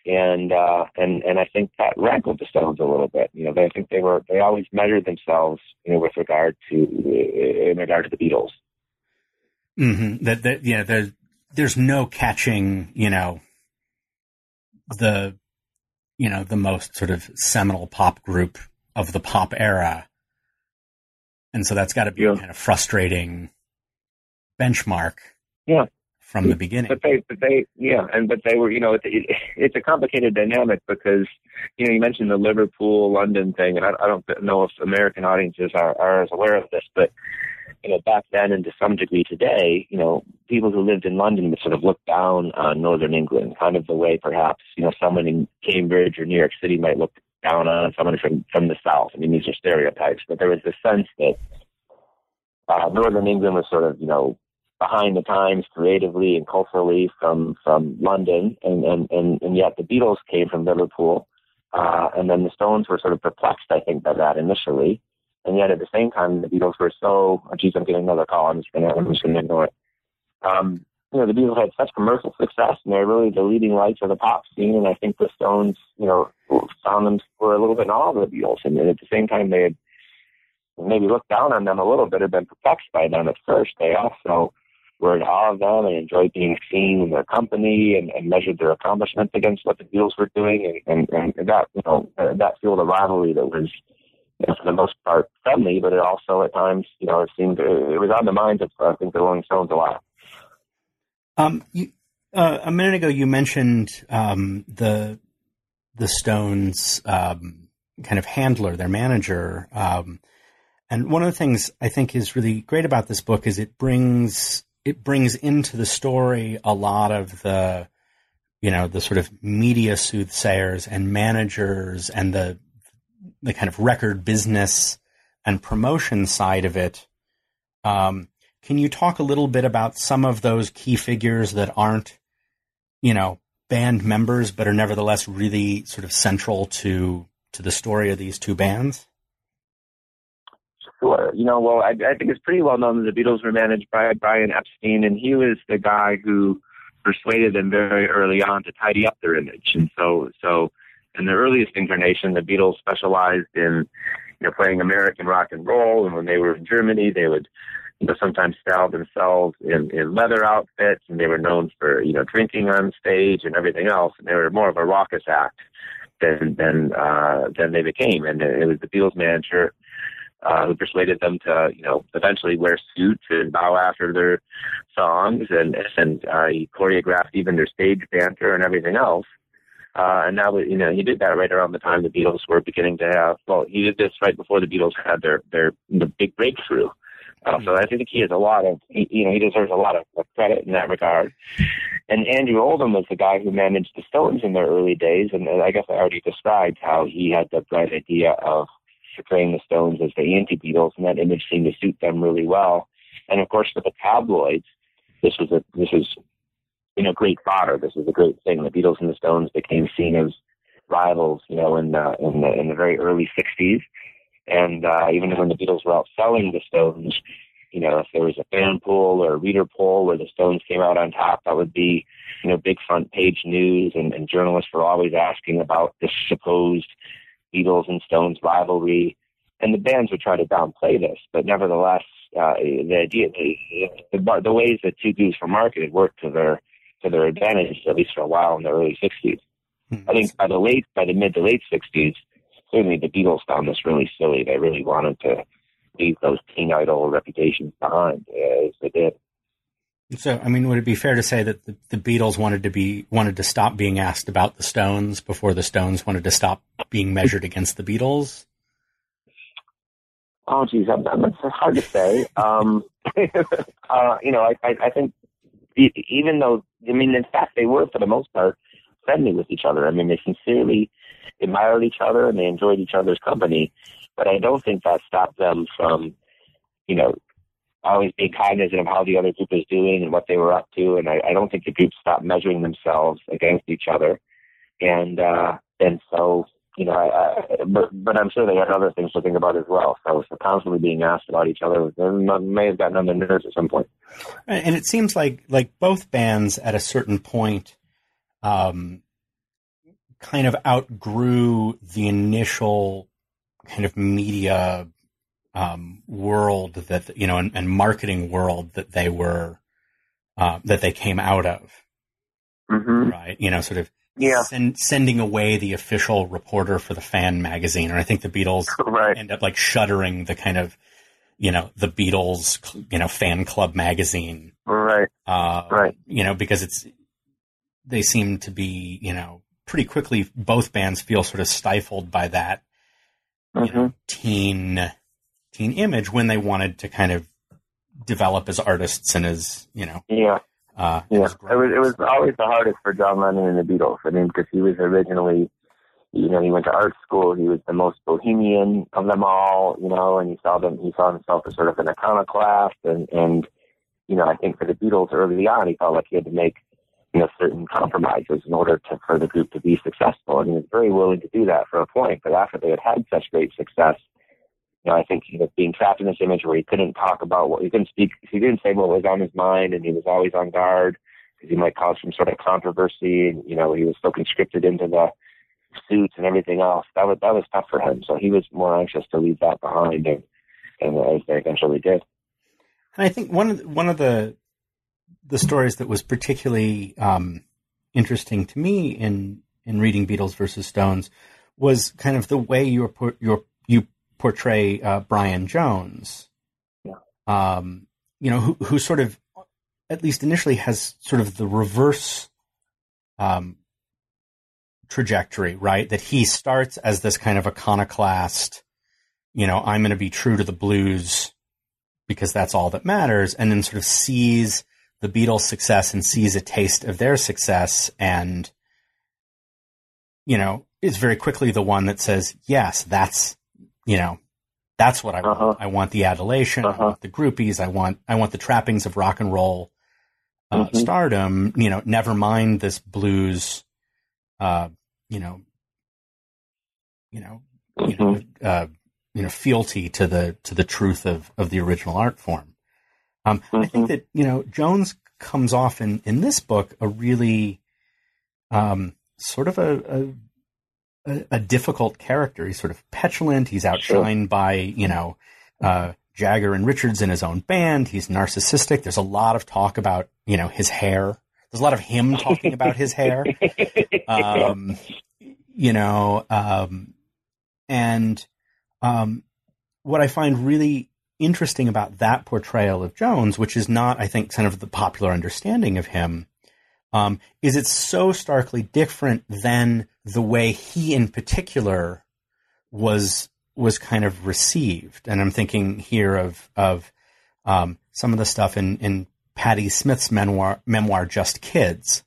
And uh, and and I think that rankled the Stones a little bit. You know, they I think they were they always measured themselves, you know, with regard to in regard to the Beatles. Mm-hmm. That that yeah, there's there's no catching, you know, the you know the most sort of seminal pop group of the pop era and so that's got to be yeah. kind of frustrating benchmark. Yeah. From the beginning. But they, but they, yeah, and but they were, you know, it, it, it's a complicated dynamic because, you know, you mentioned the Liverpool London thing, and I, I don't know if American audiences are, are as aware of this, but you know, back then and to some degree today, you know, people who lived in London would sort of look down on Northern England, kind of the way perhaps, you know, someone in Cambridge or New York City might look down on someone from from the south. I mean, these are stereotypes, but there was this sense that uh, Northern England was sort of, you know, behind the times creatively and culturally from from London, and and and, and yet the Beatles came from Liverpool, uh, and then the Stones were sort of perplexed, I think, by that initially, and yet at the same time the Beatles were so. Oh, geez, I'm getting another call. I'm just gonna I'm just gonna ignore it. Um, you know, the Beatles had such commercial success, and they're really the leading lights of the pop scene. And I think the Stones, you know, found them were a little bit in awe of the Beatles, and at the same time, they had maybe looked down on them a little bit, had been perplexed by them at first. They also were in awe of them and enjoyed being seen in their company and, and measured their accomplishments against what the Beatles were doing, and, and, and that you know that fueled a rivalry that was. You know, for the most part, friendly, but it also at times, you know, it seemed it was on the minds of I think the Rolling Stones a lot. Um, you, uh, a minute ago, you mentioned um, the the Stones um, kind of handler, their manager. Um, and one of the things I think is really great about this book is it brings it brings into the story a lot of the you know the sort of media soothsayers and managers and the the kind of record business and promotion side of it. Um, can you talk a little bit about some of those key figures that aren't, you know, band members, but are nevertheless really sort of central to to the story of these two bands? Sure. You know, well, I, I think it's pretty well known that the Beatles were managed by Brian Epstein, and he was the guy who persuaded them very early on to tidy up their image. And so, so in the earliest incarnation, the Beatles specialized in, you know, playing American rock and roll. And when they were in Germany, they would you know, sometimes styled themselves in, in leather outfits, and they were known for, you know, drinking on stage and everything else. And they were more of a raucous act than than uh, than they became. And it was the Beatles manager uh, who persuaded them to, you know, eventually wear suits and bow after their songs, and and uh, he choreographed even their stage banter and everything else. Uh, and was, you know, he did that right around the time the Beatles were beginning to have. Well, he did this right before the Beatles had their their the big breakthrough. Uh, so I think he has a lot of, he, you know, he deserves a lot of, of credit in that regard. And Andrew Oldham was the guy who managed the Stones in their early days, and I guess I already described how he had the bright idea of portraying the Stones as the anti-Beatles, and that image seemed to suit them really well. And of course, for the tabloids, this was a this is you know great fodder. This was a great thing. The Beatles and the Stones became seen as rivals, you know, in the in the in the very early '60s. And uh, even when the Beatles were out selling the Stones, you know, if there was a fan pool or a reader poll where the Stones came out on top, that would be, you know, big front page news, and, and journalists were always asking about this supposed Beatles and Stones rivalry. And the bands would try to downplay this, but nevertheless, uh, the idea, the, the, the ways that two groups were marketed worked to their to their advantage, at least for a while in the early '60s. Mm-hmm. I think by the late, by the mid to late '60s, certainly the Beatles found this really silly. They really wanted to leave those teen idol reputations behind, as they did. So, I mean, would it be fair to say that the, the, Beatles wanted to be wanted to stop being asked about the Stones before the Stones wanted to stop being measured against the Beatles? Oh, geez, that's hard to say. Um, uh, you know, I, I, I think even though, I mean, in fact, they were for the most part friendly with each other. I mean, they sincerely admired each other and they enjoyed each other's company. But I don't think that stopped them from, you know, always being cognizant of how the other group was doing and what they were up to. And I, I don't think the group stopped measuring themselves against each other. And uh, and so you know, I, I, but but I'm sure they had other things to think about as well. So, so constantly being asked about each other may have gotten on their nerves at some point. And it seems like like both bands at a certain point um, kind of outgrew the initial kind of media um, world that you know and, and, marketing world that they were uh, that they came out of, mm-hmm. right? You know, sort of yeah. Send, sending away the official reporter for the fan magazine, or I think the Beatles right. end up like shuttering the kind of you know the Beatles you know fan club magazine, right? Uh, right. You know because it's they seem to be you know pretty quickly both bands feel sort of stifled by that mm-hmm. you know, teen teen image when they wanted to kind of develop as artists and as you know yeah. uh, yeah. it was it was always the hardest for John Lennon and the Beatles. I mean because he was originally you know he went to art school. He was the most bohemian of them all you know and he saw them he saw himself as sort of an iconoclast. And and you know I think for the Beatles early on he felt like he had to make you know, certain compromises in order to, for the group to be successful. And he was very willing to do that for a point. But after they had had such great success, you know, I think you know, being trapped in this image where he couldn't talk about what he couldn't speak, he didn't say what was on his mind, and he was always on guard because he might cause some sort of controversy. And you know, he was so conscripted into the suits and everything else. That was that was tough for him. So he was more anxious to leave that behind, and and as they eventually did. And I think one of the, one of the the stories that was particularly um, interesting to me in in reading Beatles versus Stones was kind of the way you you you portray uh, Brian Jones. Yeah. Um, you know, who who sort of at least initially has sort of the reverse um, trajectory, right? That he starts as this kind of iconoclast, you know, I'm going to be true to the blues because that's all that matters, and then sort of sees the Beatles' success and sees a taste of their success and, you know, is very quickly the one that says, yes, that's, you know, that's what I want. Uh-huh. I want the adulation. Uh-huh. I want the groupies. I want, I want the trappings of rock and roll, uh, Mhm. stardom, you know, never mind this blues, uh, you know, you know, you know, Mhm. uh, you know, fealty to the, to the truth of, of the original art form. Um, I think Mhm. that you know Jones comes off in in this book a really um, sort of a, a a difficult character. He's sort of petulant. He's outshined by you know uh, Jagger and Richards in his own band. He's narcissistic. There's a lot of talk about you know his hair. There's a lot of him talking about his hair. Um, you know, um, and um, what I find really interesting about that portrayal of Jones, which is not, I think, kind of the popular understanding of him, um, is it's so starkly different than the way he, in particular, was was kind of received. And I'm thinking here of of um, some of the stuff in in Patti Smith's memoir, memoir Just Kids,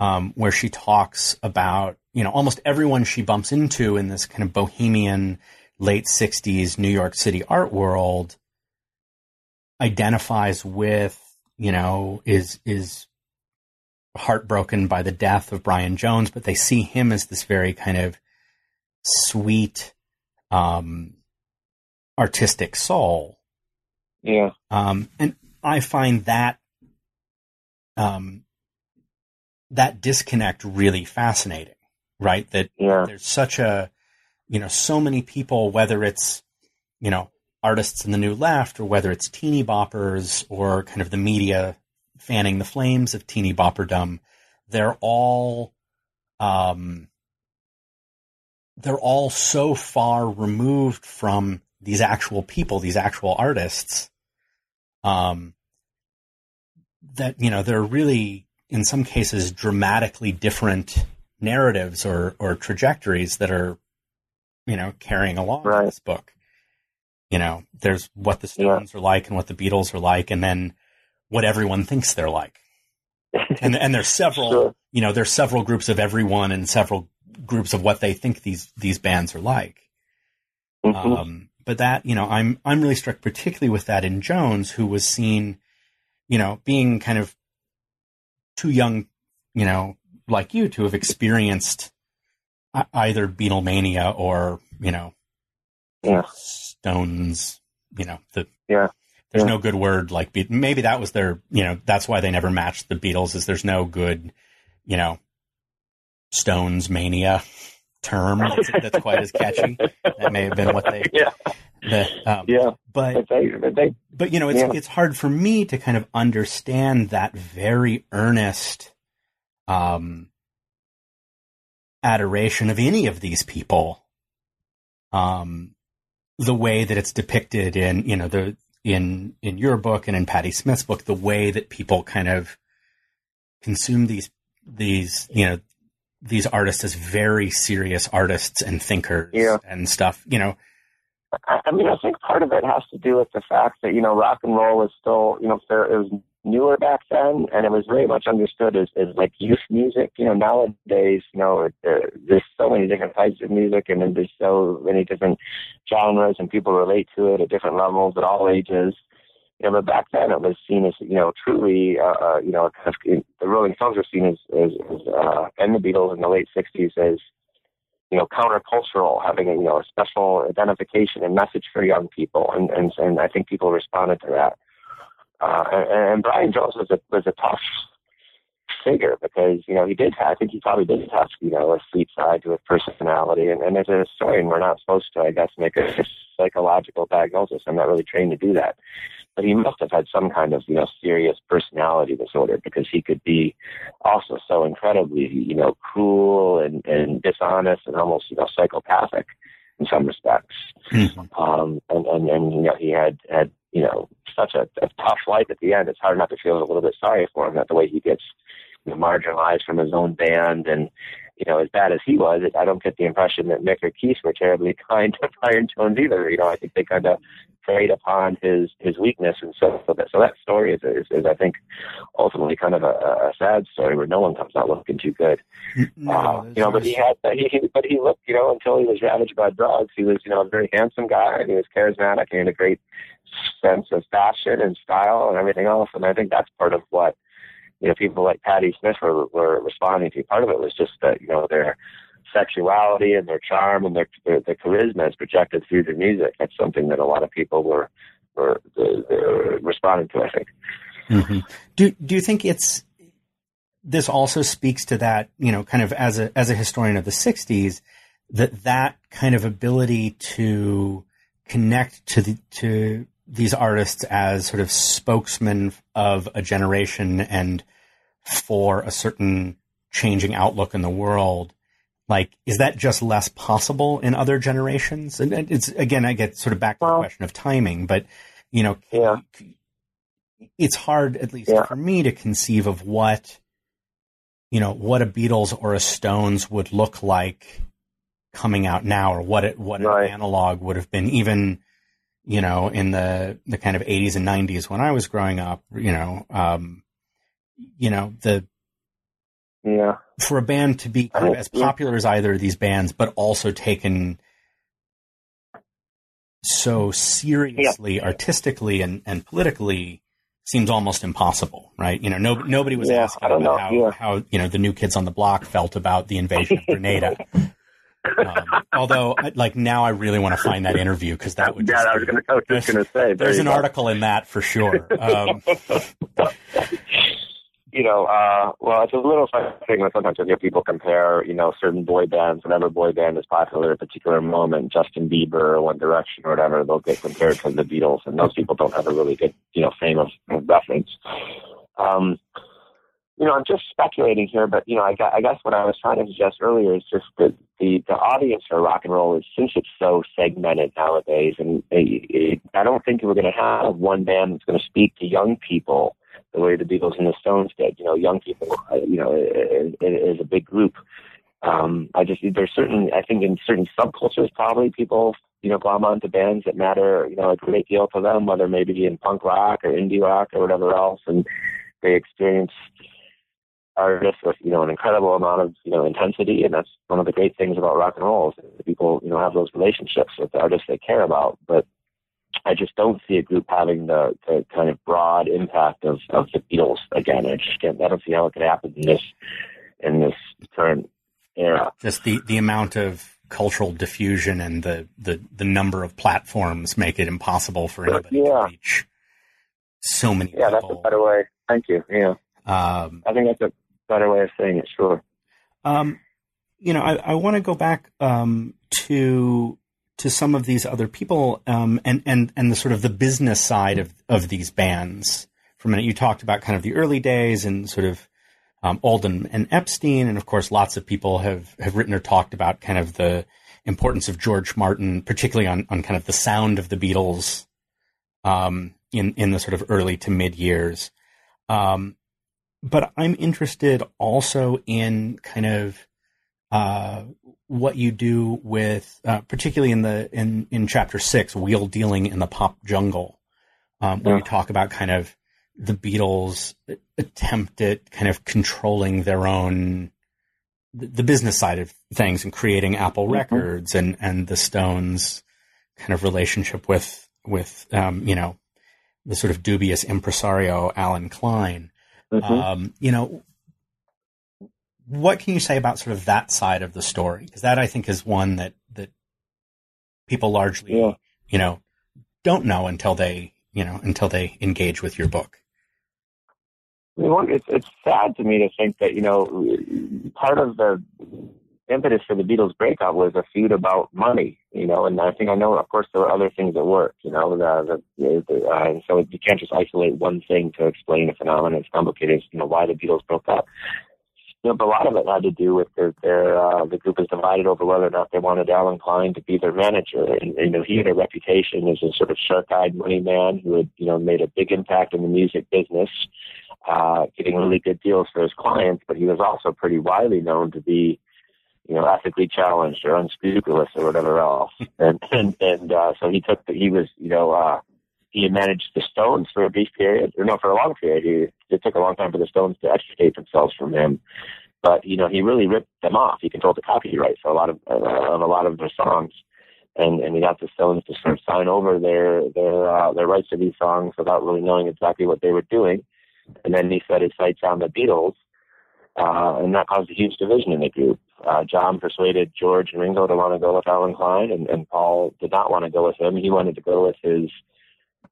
um, where she talks about you know almost everyone she bumps into in this kind of bohemian late 60s New York City art world identifies with, you know, is is heartbroken by the death of Brian Jones, but they see him as this very kind of sweet um artistic soul. Yeah. Um and I find that um that disconnect really fascinating, right? That Yeah. there's such a you know so many people whether it's you know artists in the new left or whether it's teeny boppers or kind of the media fanning the flames of teeny bopperdom they're all um they're all so far removed from these actual people these actual artists um that you know they're really in some cases dramatically different narratives or or trajectories that are you know carrying along Right. this book you know there's what the stones are like and what the beatles are like and then what everyone thinks they're like and and there's several Sure. you know there's several groups of everyone and several groups of what they think these these bands are like Mhm. um, but that, you know, I'm I'm really struck particularly with that in Jones, who was seen, you know, being kind of too young, you know, like you to have experienced either Beatlemania or you know, Yeah. Stones. You know, the Yeah. There's Yeah. no good word like Be- maybe that was their, you know, that's why they never matched the Beatles. Is there's no good, you know, Stones mania term that's, that's quite as catchy. That may have been what they yeah. the, um, Yeah. but But they, but you know it's Yeah. it's hard for me to kind of understand that very earnest um adoration of any of these people um the way that it's depicted in you know the in in your book and in Patti Smith's book the way that people kind of consume these these you know these artists as very serious artists and thinkers Yeah. and stuff you know I mean, I think part of it has to do with the fact that, you know, rock and roll is still, you know, fair, it was newer back then, and it was very much understood as, as like youth music. You know, nowadays, you know, it, uh, there's so many different types of music, and then there's so many different genres, and people relate to it at different levels at all ages. You know, but back then it was seen as, you know, truly, uh, uh, you know, kind of, the Rolling Stones were seen as, as, as uh, and the Beatles in the late '60s as you know, countercultural, having a, you know, a special identification and message for young people. And, and, and I think people responded to that. Uh, and, and Brian Jones was a, was a tough figure because, you know, he did have, I think he probably did have, you know, a sweet side to his personality. And, and as a historian, we're not supposed to, I guess, make a psychological diagnosis. I'm not really trained to do that. but he must have had some kind of you know serious personality disorder because he could be also so incredibly you know cruel and and dishonest and almost you know psychopathic in some respects. Mm-hmm. Um, and, and and you know he had had you know such a, a tough life at the end. It's hard not to feel a little bit sorry for him that the way he gets you know, marginalized from his own band and you know, as bad as he was, I don't get the impression that Mick or Keith were terribly kind to Brian Jones either. You know, I think they kind of preyed upon his his weakness, and so so that, so that story is, is, is I think ultimately kind of a, a sad story where no one comes out looking too good. No, uh, you know, but he had he, he but he looked you know until he was ravaged by drugs, he was you know a very handsome guy and he was charismatic and a great sense of fashion and style and everything else, and I think that's part of what you know people like Patti Smith were were responding to. Part of it was just that you know their sexuality and their charm and their, their, their charisma is projected through their music. That's something that a lot of people were were, were responding to. I think. Mm-hmm. Do Do you think it's this also speaks to that you know kind of as a as a historian of the '60s that that kind of ability to connect to the to these artists as sort of spokesmen of a generation and for a certain changing outlook in the world like, is that just less possible in other generations? And it's again, I get sort of back to well, the question of timing, but you know, yeah. it's hard, at least yeah. for me, to conceive of what you know what a Beatles or a Stones would look like coming out now, or what it what right. an analog would have been, even you know, in the the kind of 80s and 90s when I was growing up. You know, um, you know the yeah. For a band to be kind of as popular as either of these bands, but also taken so seriously, yeah. artistically, and, and politically, seems almost impossible, right? You know, no, nobody was yeah, asking about how, yeah. how, you know, the new kids on the block felt about the invasion of Grenada. um, although, like now, I really want to find that interview because that would. Yeah, I was, gonna, I was just going to say. There's an go. article in that for sure. Um, you know, uh, well, it's a little funny thing that sometimes you hear people compare, you know, certain boy bands, whatever boy band is popular at a particular moment, Justin Bieber or One Direction or whatever, they'll get compared to the Beatles, and those people don't have a really good, you know, frame of, of reference. Um, you know, I'm just speculating here, but you know, I, I guess what I was trying to suggest earlier is just that the the audience for rock and roll is since it's so segmented nowadays, and it, it, I don't think we're going to have one band that's going to speak to young people the way the Beatles and the Stones did. You know, young people, uh, you know, as a big group. Um, I just there's certain I think in certain subcultures probably people you know glom onto bands that matter you know a great deal to them, whether maybe in punk rock or indie rock or whatever else, and they experience artists with you know an incredible amount of you know intensity, and that's one of the great things about rock and roll. Is people you know have those relationships with the artists they care about, but I just don't see a group having the, the kind of broad impact of, of the Beatles again. I just can't, I don't see how it could happen in this in this current era. Just the, the amount of cultural diffusion and the, the, the number of platforms make it impossible for anybody yeah. to reach so many yeah, people. that's a better way. Thank you. Yeah. Um, I think that's a better way of saying it, sure. Um, you know, I, I want to go back um, to to some of these other people um, and and and the sort of the business side of of these bands for a minute. You talked about kind of the early days and sort of um, Oldham and Epstein, and of course, lots of people have have written or talked about kind of the importance of George Martin, particularly on on kind of the sound of the Beatles um, in in the sort of early to mid years. Um, but I'm interested also in kind of uh, what you do with, uh, particularly in the in in chapter six, wheel dealing in the pop jungle, um, where yeah. you talk about kind of the Beatles' attempt at kind of controlling their own the business side of things and creating Apple mm-hmm. Records and and the Stones' kind of relationship with with um, you know the sort of dubious impresario Allen Klein. Mm-hmm. Um, you know, what can you say about sort of that side of the story? Because that I think is one that that people largely, yeah. you know, don't know until they, you know, until they engage with your book. it's it's sad to me to think that you know part of the impetus for the Beatles breakup was a feud about money, you know, and I think I know, of course, there were other things at work, you know, the, the, the uh, so you can't just isolate one thing to explain a phenomenon. It's complicated, you know, why the Beatles broke up. You know, but a lot of it had to do with their, their uh, the group was divided over whether or not they wanted Allen Klein to be their manager. And, you know, he had a reputation as a sort of shark-eyed money man who had, you know, made a big impact in the music business, uh, getting really good deals for his clients, but he was also pretty widely known to be, you know, ethically challenged or unscrupulous or whatever else. and and and uh, so he took the, he was you know uh, he had managed the Stones for a brief period or no for a long period. He, it took a long time for the Stones to extricate themselves from him. But you know he really ripped them off. He controlled the copyright for a lot of uh, of a lot of their songs. And, and he got the Stones to sort of sign over their their uh, their rights to these songs without really knowing exactly what they were doing. And then he set his sights on the Beatles, uh, and that caused a huge division in the group. Uh, John persuaded George and Ringo to want to go with Allen Klein, and, and Paul did not want to go with him. He wanted to go with his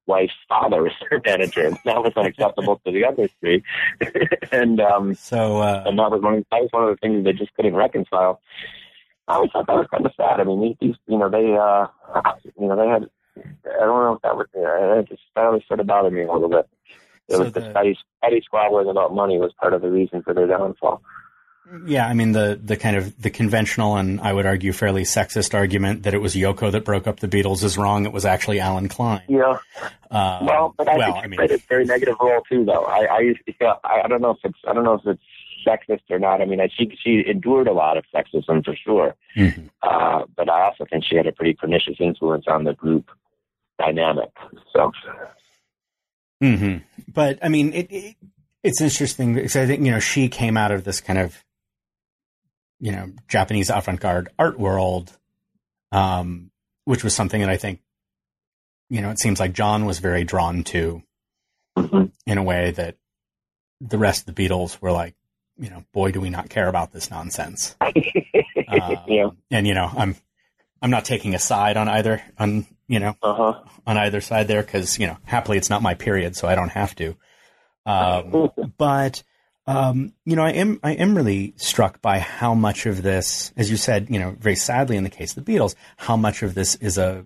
wife's father as their manager, and that was unacceptable to the other three. and um, so, uh, and that was one of, that was one of the things they just couldn't reconcile. I always thought that was kind of sad. I mean, these, you know, they, uh, you know, they had. I don't know if that was. Uh, it just that always sort of bothered me a little bit. It so was the, the petty, petty squabbling about money was part of the reason for their downfall. Yeah, I mean the the kind of the conventional and I would argue fairly sexist argument that it was Yoko that broke up the Beatles is wrong. It was actually Allen Klein. Yeah. Uh, well, but I well, think I mean, played a very negative role too, though. I I yeah, I don't know if it's I don't know if it's sexist or not. I mean, I, she she endured a lot of sexism for sure, mm-hmm. uh, but I also think she had a pretty pernicious influence on the group dynamic. So. Hmm. But I mean, it, it it's interesting because I think you know she came out of this kind of you know, Japanese avant-garde art world, um, which was something that I think, you know, it seems like John was very drawn to mm-hmm. in a way that the rest of the Beatles were like, you know, boy, do we not care about this nonsense. um, yeah. And, you know, I'm, I'm not taking a side on either, on, you know, uh-huh. on either side there because, you know, happily it's not my period, so I don't have to. Um, but, um, you know, I am I am really struck by how much of this, as you said, you know, very sadly in the case of the Beatles, how much of this is a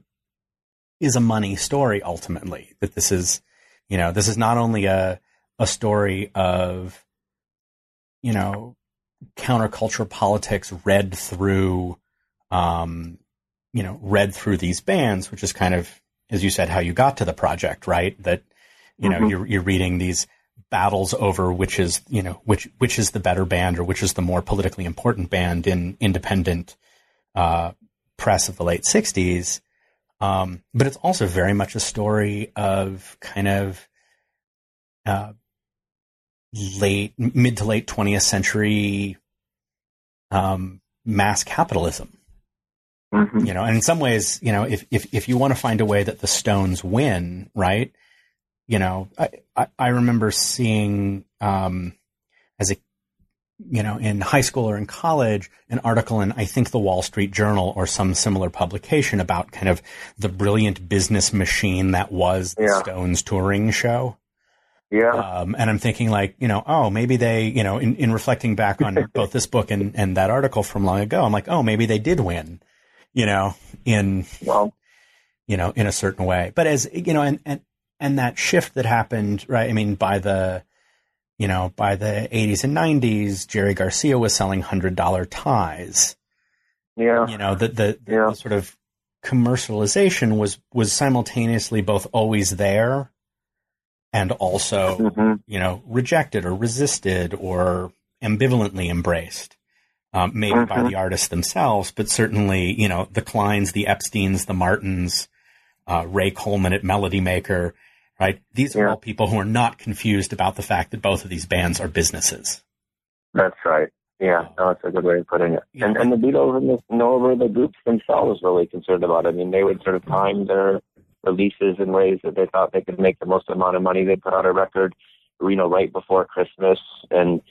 is a money story ultimately. That this is, you know, this is not only a a story of, you know, counterculture politics read through, um, you know, read through these bands, which is kind of, as you said, how you got to the project, right? That, you know, mm-hmm. you're you're reading these battles over which is you know which which is the better band or which is the more politically important band in independent uh, press of the late '60s. Um, but it's also very much a story of kind of uh, late mid to late 20th century um, mass capitalism. Mm-hmm. You know, and in some ways, you know, if, if, if you want to find a way that the Stones win, right, you know, I, I, I remember seeing, um, as a, you know, in high school or in college, an article in, I think, the Wall Street Journal or some similar publication about kind of the brilliant business machine that was the yeah. Stones touring show. Yeah. Um, and I'm thinking like, you know, oh, maybe they, you know, in, in reflecting back on both this book and, and that article from long ago, I'm like, oh, maybe they did win, you know, in, well, you know, in a certain way. But as, you know, and, and, and that shift that happened, right? I mean, by the, you know, by the 80s and 90s, Jerry Garcia was selling $100 ties. Yeah. You know, the, the, the, yeah. the sort of commercialization was, was simultaneously both always there and also, mm-hmm. you know, rejected or resisted or ambivalently embraced. Um, maybe mm-hmm. by the artists themselves, but certainly, you know, the Kleins, the Epsteins, the Martins, uh, Ray Coleman at Melody Maker, right? These are all people who are not confused about the fact that both of these bands are businesses. That's right. Yeah, no, that's a good way of putting it. Yeah. And and the Beatles and the, nor were the groups themselves really concerned about it. I mean, they would sort of time their releases in ways that they thought they could make the most amount of money. They'd put out a record, you know, right before Christmas, and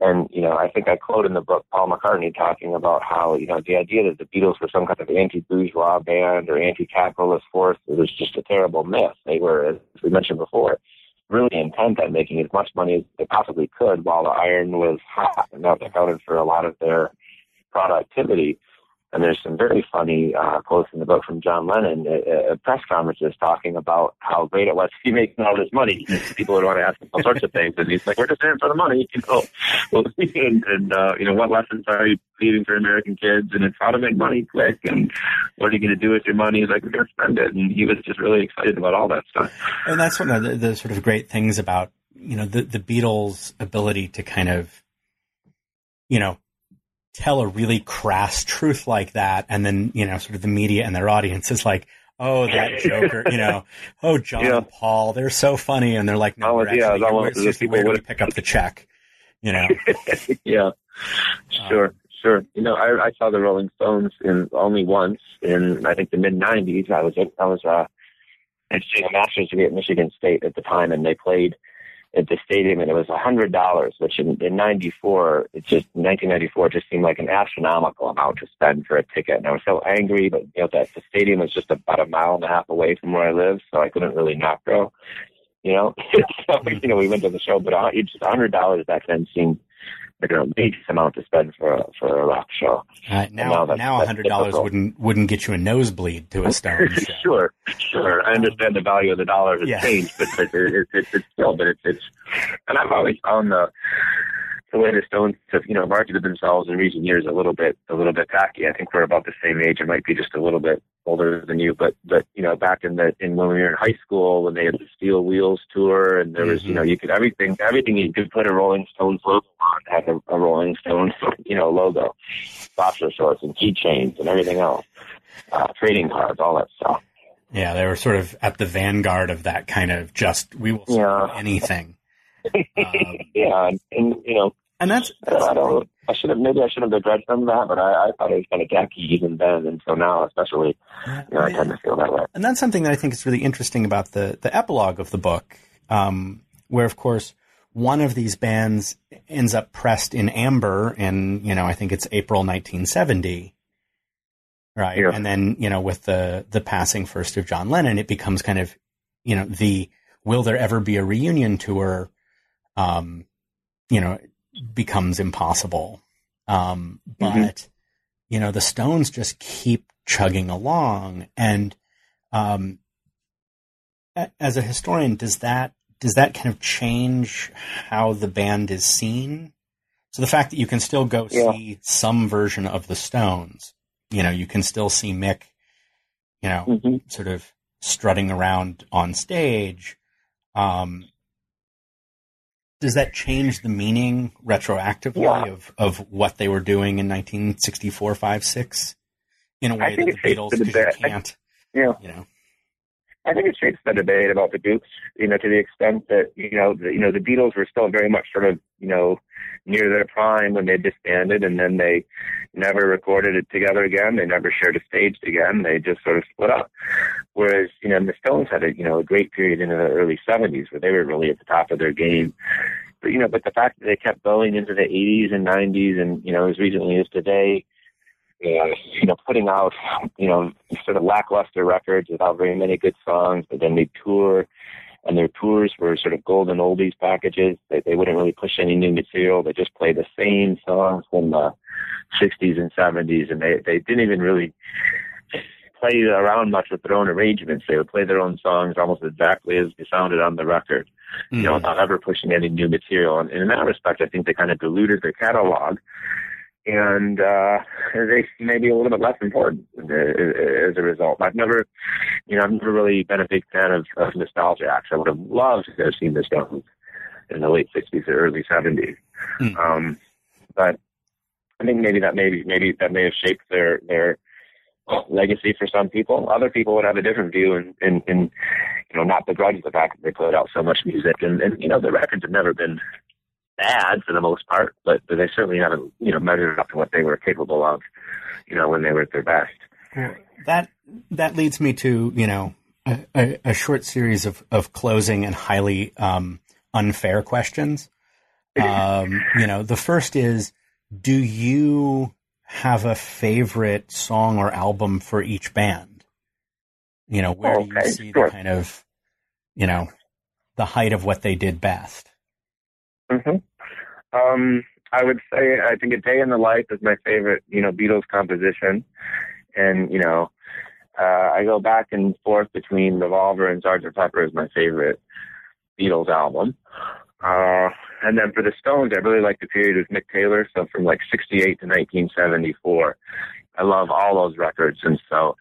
and, you know, I think I quote in the book Paul McCartney talking about how, you know, the idea that the Beatles were some kind of anti-bourgeois band or anti-capitalist force was just a terrible myth. They were, as we mentioned before, really intent on making as much money as they possibly could while the iron was hot. And that accounted for a lot of their productivity. And there's some very funny uh, quotes in the book from John Lennon at, at press conferences talking about how great it was be making all this money. People would want to ask him all sorts of things, and he's like, "We're just in for the money," you know. Well, and, and uh, you know, what lessons are you leaving for American kids? And it's how to make money quick, and what are you going to do with your money? He's like, "We're going to spend it," and he was just really excited about all that stuff. And that's one of the, the sort of great things about you know the the Beatles' ability to kind of you know tell a really crass truth like that, and then you know, sort of the media and their audience is like, "Oh, that Joker," you know, "Oh, John yeah. Paul, they're so funny," and they're like, "No, we're yeah, actually, where, just, where do we pick up the check?" You know? yeah, sure. Um, sure. You know, I, I saw the Rolling Stones in only once in I think the mid '90s. I was I was uh, doing a master's degree at Michigan State at the time, and they played at the stadium, and it was a hundred dollars, which in, in '94, it just 1994 just seemed like an astronomical amount to spend for a ticket. And I was so angry, but you know that the stadium was just about a mile and a half away from where I live, so I couldn't really not go. You know, so you know we went to the show, but uh, just a hundred dollars back then seemed like an outrageous amount to spend for a, for a rock show. Uh, now, now a hundred dollars wouldn't wouldn't get you a nosebleed to a show. sure, sure. I understand the value of the dollar has yeah. changed, but, but it, it, it, it's still, but it's it's. And I've always found the the way the Stones have, you know, marketed themselves in recent years a little bit, a little bit tacky. I think we're about the same age. I might be just a little bit older than you, but, but, you know, back in the, in when we were in high school, when they had the Steel Wheels tour and there was, mm-hmm. you know, you could, everything, everything you could put a Rolling Stones logo on had a, a Rolling Stones, you know, logo, boxer shorts and keychains and everything else, uh, trading cards, all that stuff. Yeah, they were sort of at the vanguard of that kind of just, we will yeah. anything. Um, yeah, and, and, you know, and that's, that's I don't. I should have maybe I should have begrudged them that, but I, I thought it was kind of tacky even then, and so now especially, yeah, you know, I tend to feel that way. And that's something that I think is really interesting about the the epilogue of the book, um, where of course one of these bands ends up pressed in amber in you know I think it's April 1970, right? Yeah. And then you know with the the passing first of John Lennon, it becomes kind of you know the will there ever be a reunion tour? Um, you know, becomes impossible. Um, mm-hmm. but mm-hmm. you know, the Stones just keep chugging along, and um, as a historian, does that does that kind of change how the band is seen? So the fact that you can still go yeah. see some version of the Stones, you know, you can still see Mick, you know, mm-hmm. sort of strutting around on stage. Um, does that change the meaning retroactively yeah. of, of what they were doing in 1964, 5, 6 in a way that the Beatles the can't? yeah. You know. I think it shapes the debate about the Dukes, you know, to the extent that, you know, the, you know, the Beatles were still very much sort of, you know, near their prime when they disbanded and then they never recorded it together again. They never shared a stage again. They just sort of split up. Whereas, you know, the Stones had a, you know, a great period in the early 70s where they were really at the top of their game. But, you know, but the fact that they kept going into the 80s and 90s and, you know, as recently as today, and you know putting out you know sort of lackluster records without very many good songs but then they tour and their tours were sort of golden oldies packages they, they wouldn't really push any new material they just played the same songs from the 60s and 70s and they they didn't even really play around much with their own arrangements they would play their own songs almost exactly as they sounded on the record mm-hmm. you know mm-hmm. without ever pushing any new material and, and in that respect i think they kind of diluted their catalog and uh, they may be a little bit less important as a result. I've never, you know, I've never really been a big fan of, of nostalgia acts. I would have loved to have seen the Stones in the late '60s or early '70s, mm. um, but I think maybe that maybe maybe that may have shaped their their legacy for some people. Other people would have a different view and, and, and you know, not begrudge the fact that they put out so much music. And, and, you know, the records have never been bad for the most part, but, but they certainly haven't, you know, measured up to what they were capable of, you know, when they were at their best. That that leads me to you know a, a, a short series of, of closing and highly um, unfair questions. Um, you know, the first is, do you have a favorite song or album for each band? You know, where okay, do you see sure. the kind of, you know, the height of what they did best? Mm-hmm. Um, I would say I think a day in the life is my favorite, you know, Beatles composition, and you know, uh, I go back and forth between Revolver and Sgt. Pepper is my favorite Beatles album. Uh, and then for the Stones, I really like the period with Mick Taylor, so from like 68 to 1974. I love all those records, and so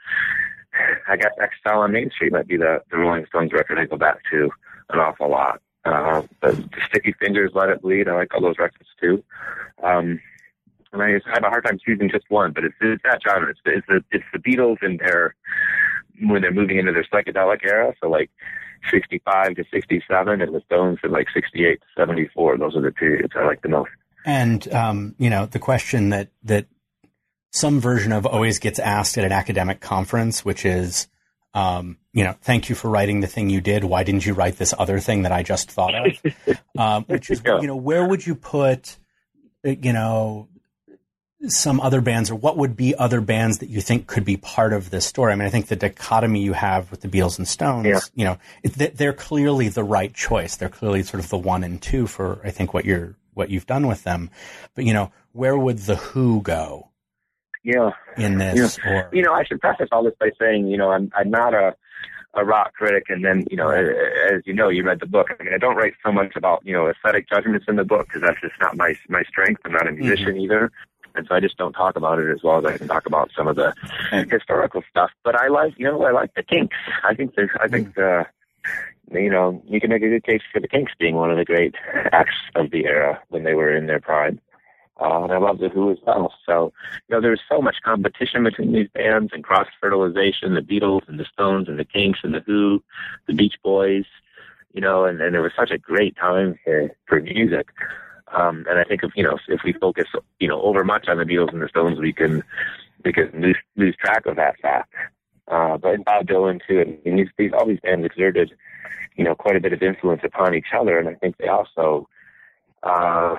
I guess Exile on Main Street might be the, the Rolling Stones record I go back to an awful lot. Uh, the, Sticky Fingers, Let It Bleed, I like all those records too. Um, and I have a hard time choosing just one, but it's, it's that genre. It's, it's the it's the Beatles in their when they're moving into their psychedelic era. So like 65 to 67, and the Stones in like 68 to 74. Those are the periods I like the most. And um, you know, the question that that some version of always gets asked at an academic conference, which is, um, you know, thank you for writing the thing you did. Why didn't you write this other thing that I just thought of? um, which is, you know, where would you put, you know, some other bands or what would be other bands that you think could be part of this story? I mean, I think the dichotomy you have with the Beatles and Stones, yeah. you know, they're clearly the right choice. They're clearly sort of the one and two for, I think, what you're, what you've done with them. But, you know, where would the Who go? Yeah. In this, yeah. Or, you know, I should preface all this by saying, you know, I'm, I'm not a, a rock critic, and then you know, as you know, you read the book. I mean, I don't write so much about you know aesthetic judgments in the book because that's just not my my strength. I'm not a musician mm-hmm. either and so I just don't talk about it as well as I can talk about some of the historical stuff. But I like, you know, I like the Kinks. I think there's, I think uh, you know, you can make a good case for the Kinks being one of the great acts of the era when they were in their prime. Uh, and I love the Who as well. So, you know, there's so much competition between these bands and cross fertilization, the Beatles and the Stones and the Kinks and the Who, the Beach Boys, you know, and, and it was such a great time for, for music. Um, and I think if you know if we focus you know over much on the Beatles and the Stones, we can we can lose lose track of that fact. Uh, but Bob Dylan too, and these, these all these bands exerted you know quite a bit of influence upon each other, and I think they also uh,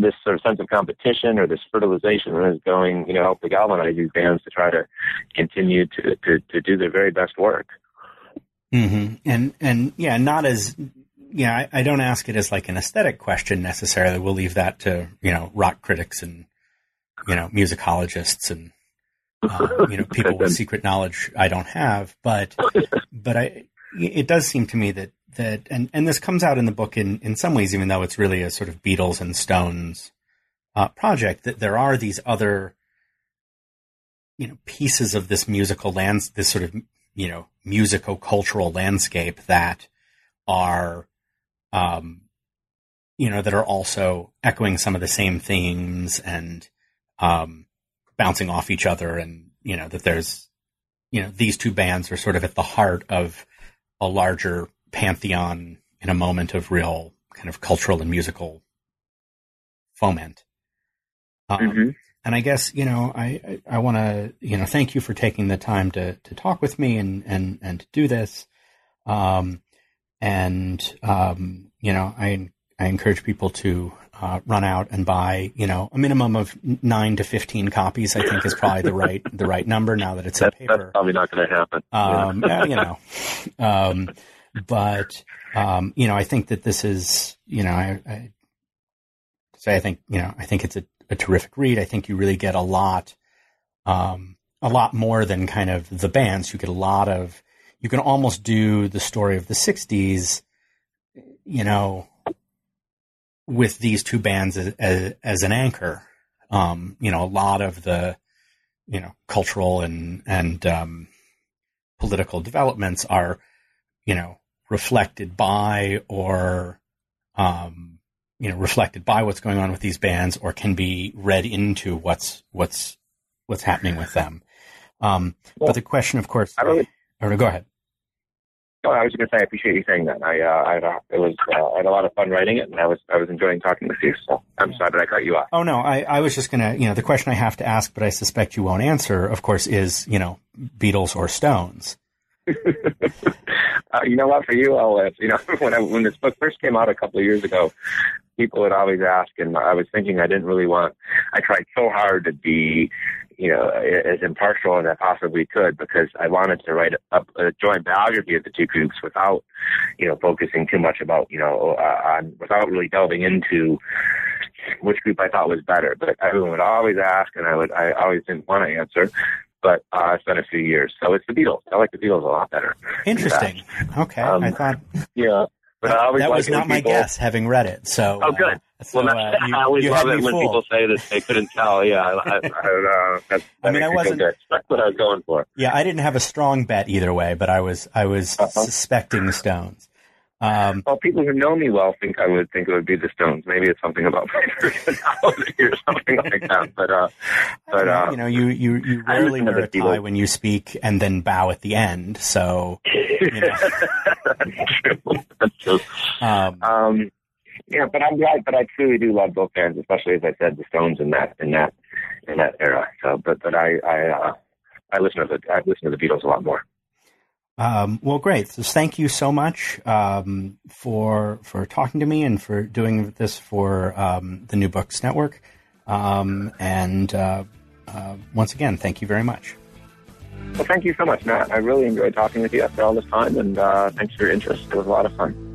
this sort of sense of competition or this fertilization is going you know help to galvanize these bands to try to continue to to, to do their very best work. Mm-hmm. And and yeah, not as yeah, I, I, don't ask it as like an aesthetic question necessarily. We'll leave that to you know rock critics and you know musicologists and uh, you know people with secret knowledge I don't have. But but I it does seem to me that that and and this comes out in the book in in some ways, even though it's really a sort of Beatles and Stones uh, project, that there are these other you know pieces of this musical lands this sort of you know musico cultural landscape that are um, you know, that are also echoing some of the same themes and um, bouncing off each other, and you know that there's, you know, these two bands are sort of at the heart of a larger pantheon in a moment of real kind of cultural and musical foment. Um, mm-hmm. And I guess you know I I, I want to you know thank you for taking the time to to talk with me and and and to do this. Um, and um, you know, I I encourage people to uh, run out and buy, you know, a minimum of nine to fifteen copies. I think is probably the right the right number now that it's that, in paper. That's probably not going to happen. Um, yeah. you know, um, but um, you know, I think that this is, you know, I, I say I think you know, I think it's a, a terrific read. I think you really get a lot, um, a lot more than kind of the bands. You get a lot of you can almost do the story of the 60s, you know, with these two bands as, as, as an anchor. Um, you know, a lot of the, you know, cultural and, and, um, political developments are, you know, reflected by or, um, you know, reflected by what's going on with these bands or can be read into what's, what's, what's happening with them. Um, well, but the question, of course, I really, or go ahead. Oh, I was going to say I appreciate you saying that. I, uh, I, uh, it was, uh, I had a lot of fun writing it, and I was, I was enjoying talking with you. So I'm sorry that I cut you off. Oh no, I, I was just going to, you know, the question I have to ask, but I suspect you won't answer. Of course, is you know, Beatles or Stones. uh, you know what? For you, I'll, uh, you know, when I, when this book first came out a couple of years ago, people would always ask, and I was thinking I didn't really want. I tried so hard to be you know, as impartial as I possibly could because I wanted to write a, a joint biography of the two groups without, you know, focusing too much about, you know, uh, on without really delving into which group I thought was better. But everyone would always ask, and I would I always didn't want to answer. But uh, it's been a few years, so it's the Beatles. I like the Beatles a lot better. Interesting. Okay, um, I thought. Yeah. But I always that like was not my people, guess, having read it. So, oh, good. Uh, so, well, uh, you, I always love it when fooled. people say that they couldn't tell. Yeah, I, I, I, that, I mean, I wasn't- That's what I was going for. Yeah, I didn't have a strong bet either way, but I was I was Uh-huh. suspecting the Stones. Um, Well, people who know me well think I would think it would be the Stones. Maybe it's something about my personality or something like that. But uh, but uh, you know, you you, you rarely wear a tie when you speak and then bow at the end. So, know. that's true. That's true. um, Um, yeah, but I'm glad. But I truly do love both bands, especially as I said, the Stones in that in that in that era. So, but but I I uh, I listen to the I listen to the Beatles a lot more. Um, well, great. So thank you so much um, for for talking to me and for doing this for um, the New Books Network. Um, and uh, uh, once again, thank you very much. Well, thank you so much, Matt. I really enjoyed talking with you after all this time, and uh, thanks for your interest. It was a lot of fun.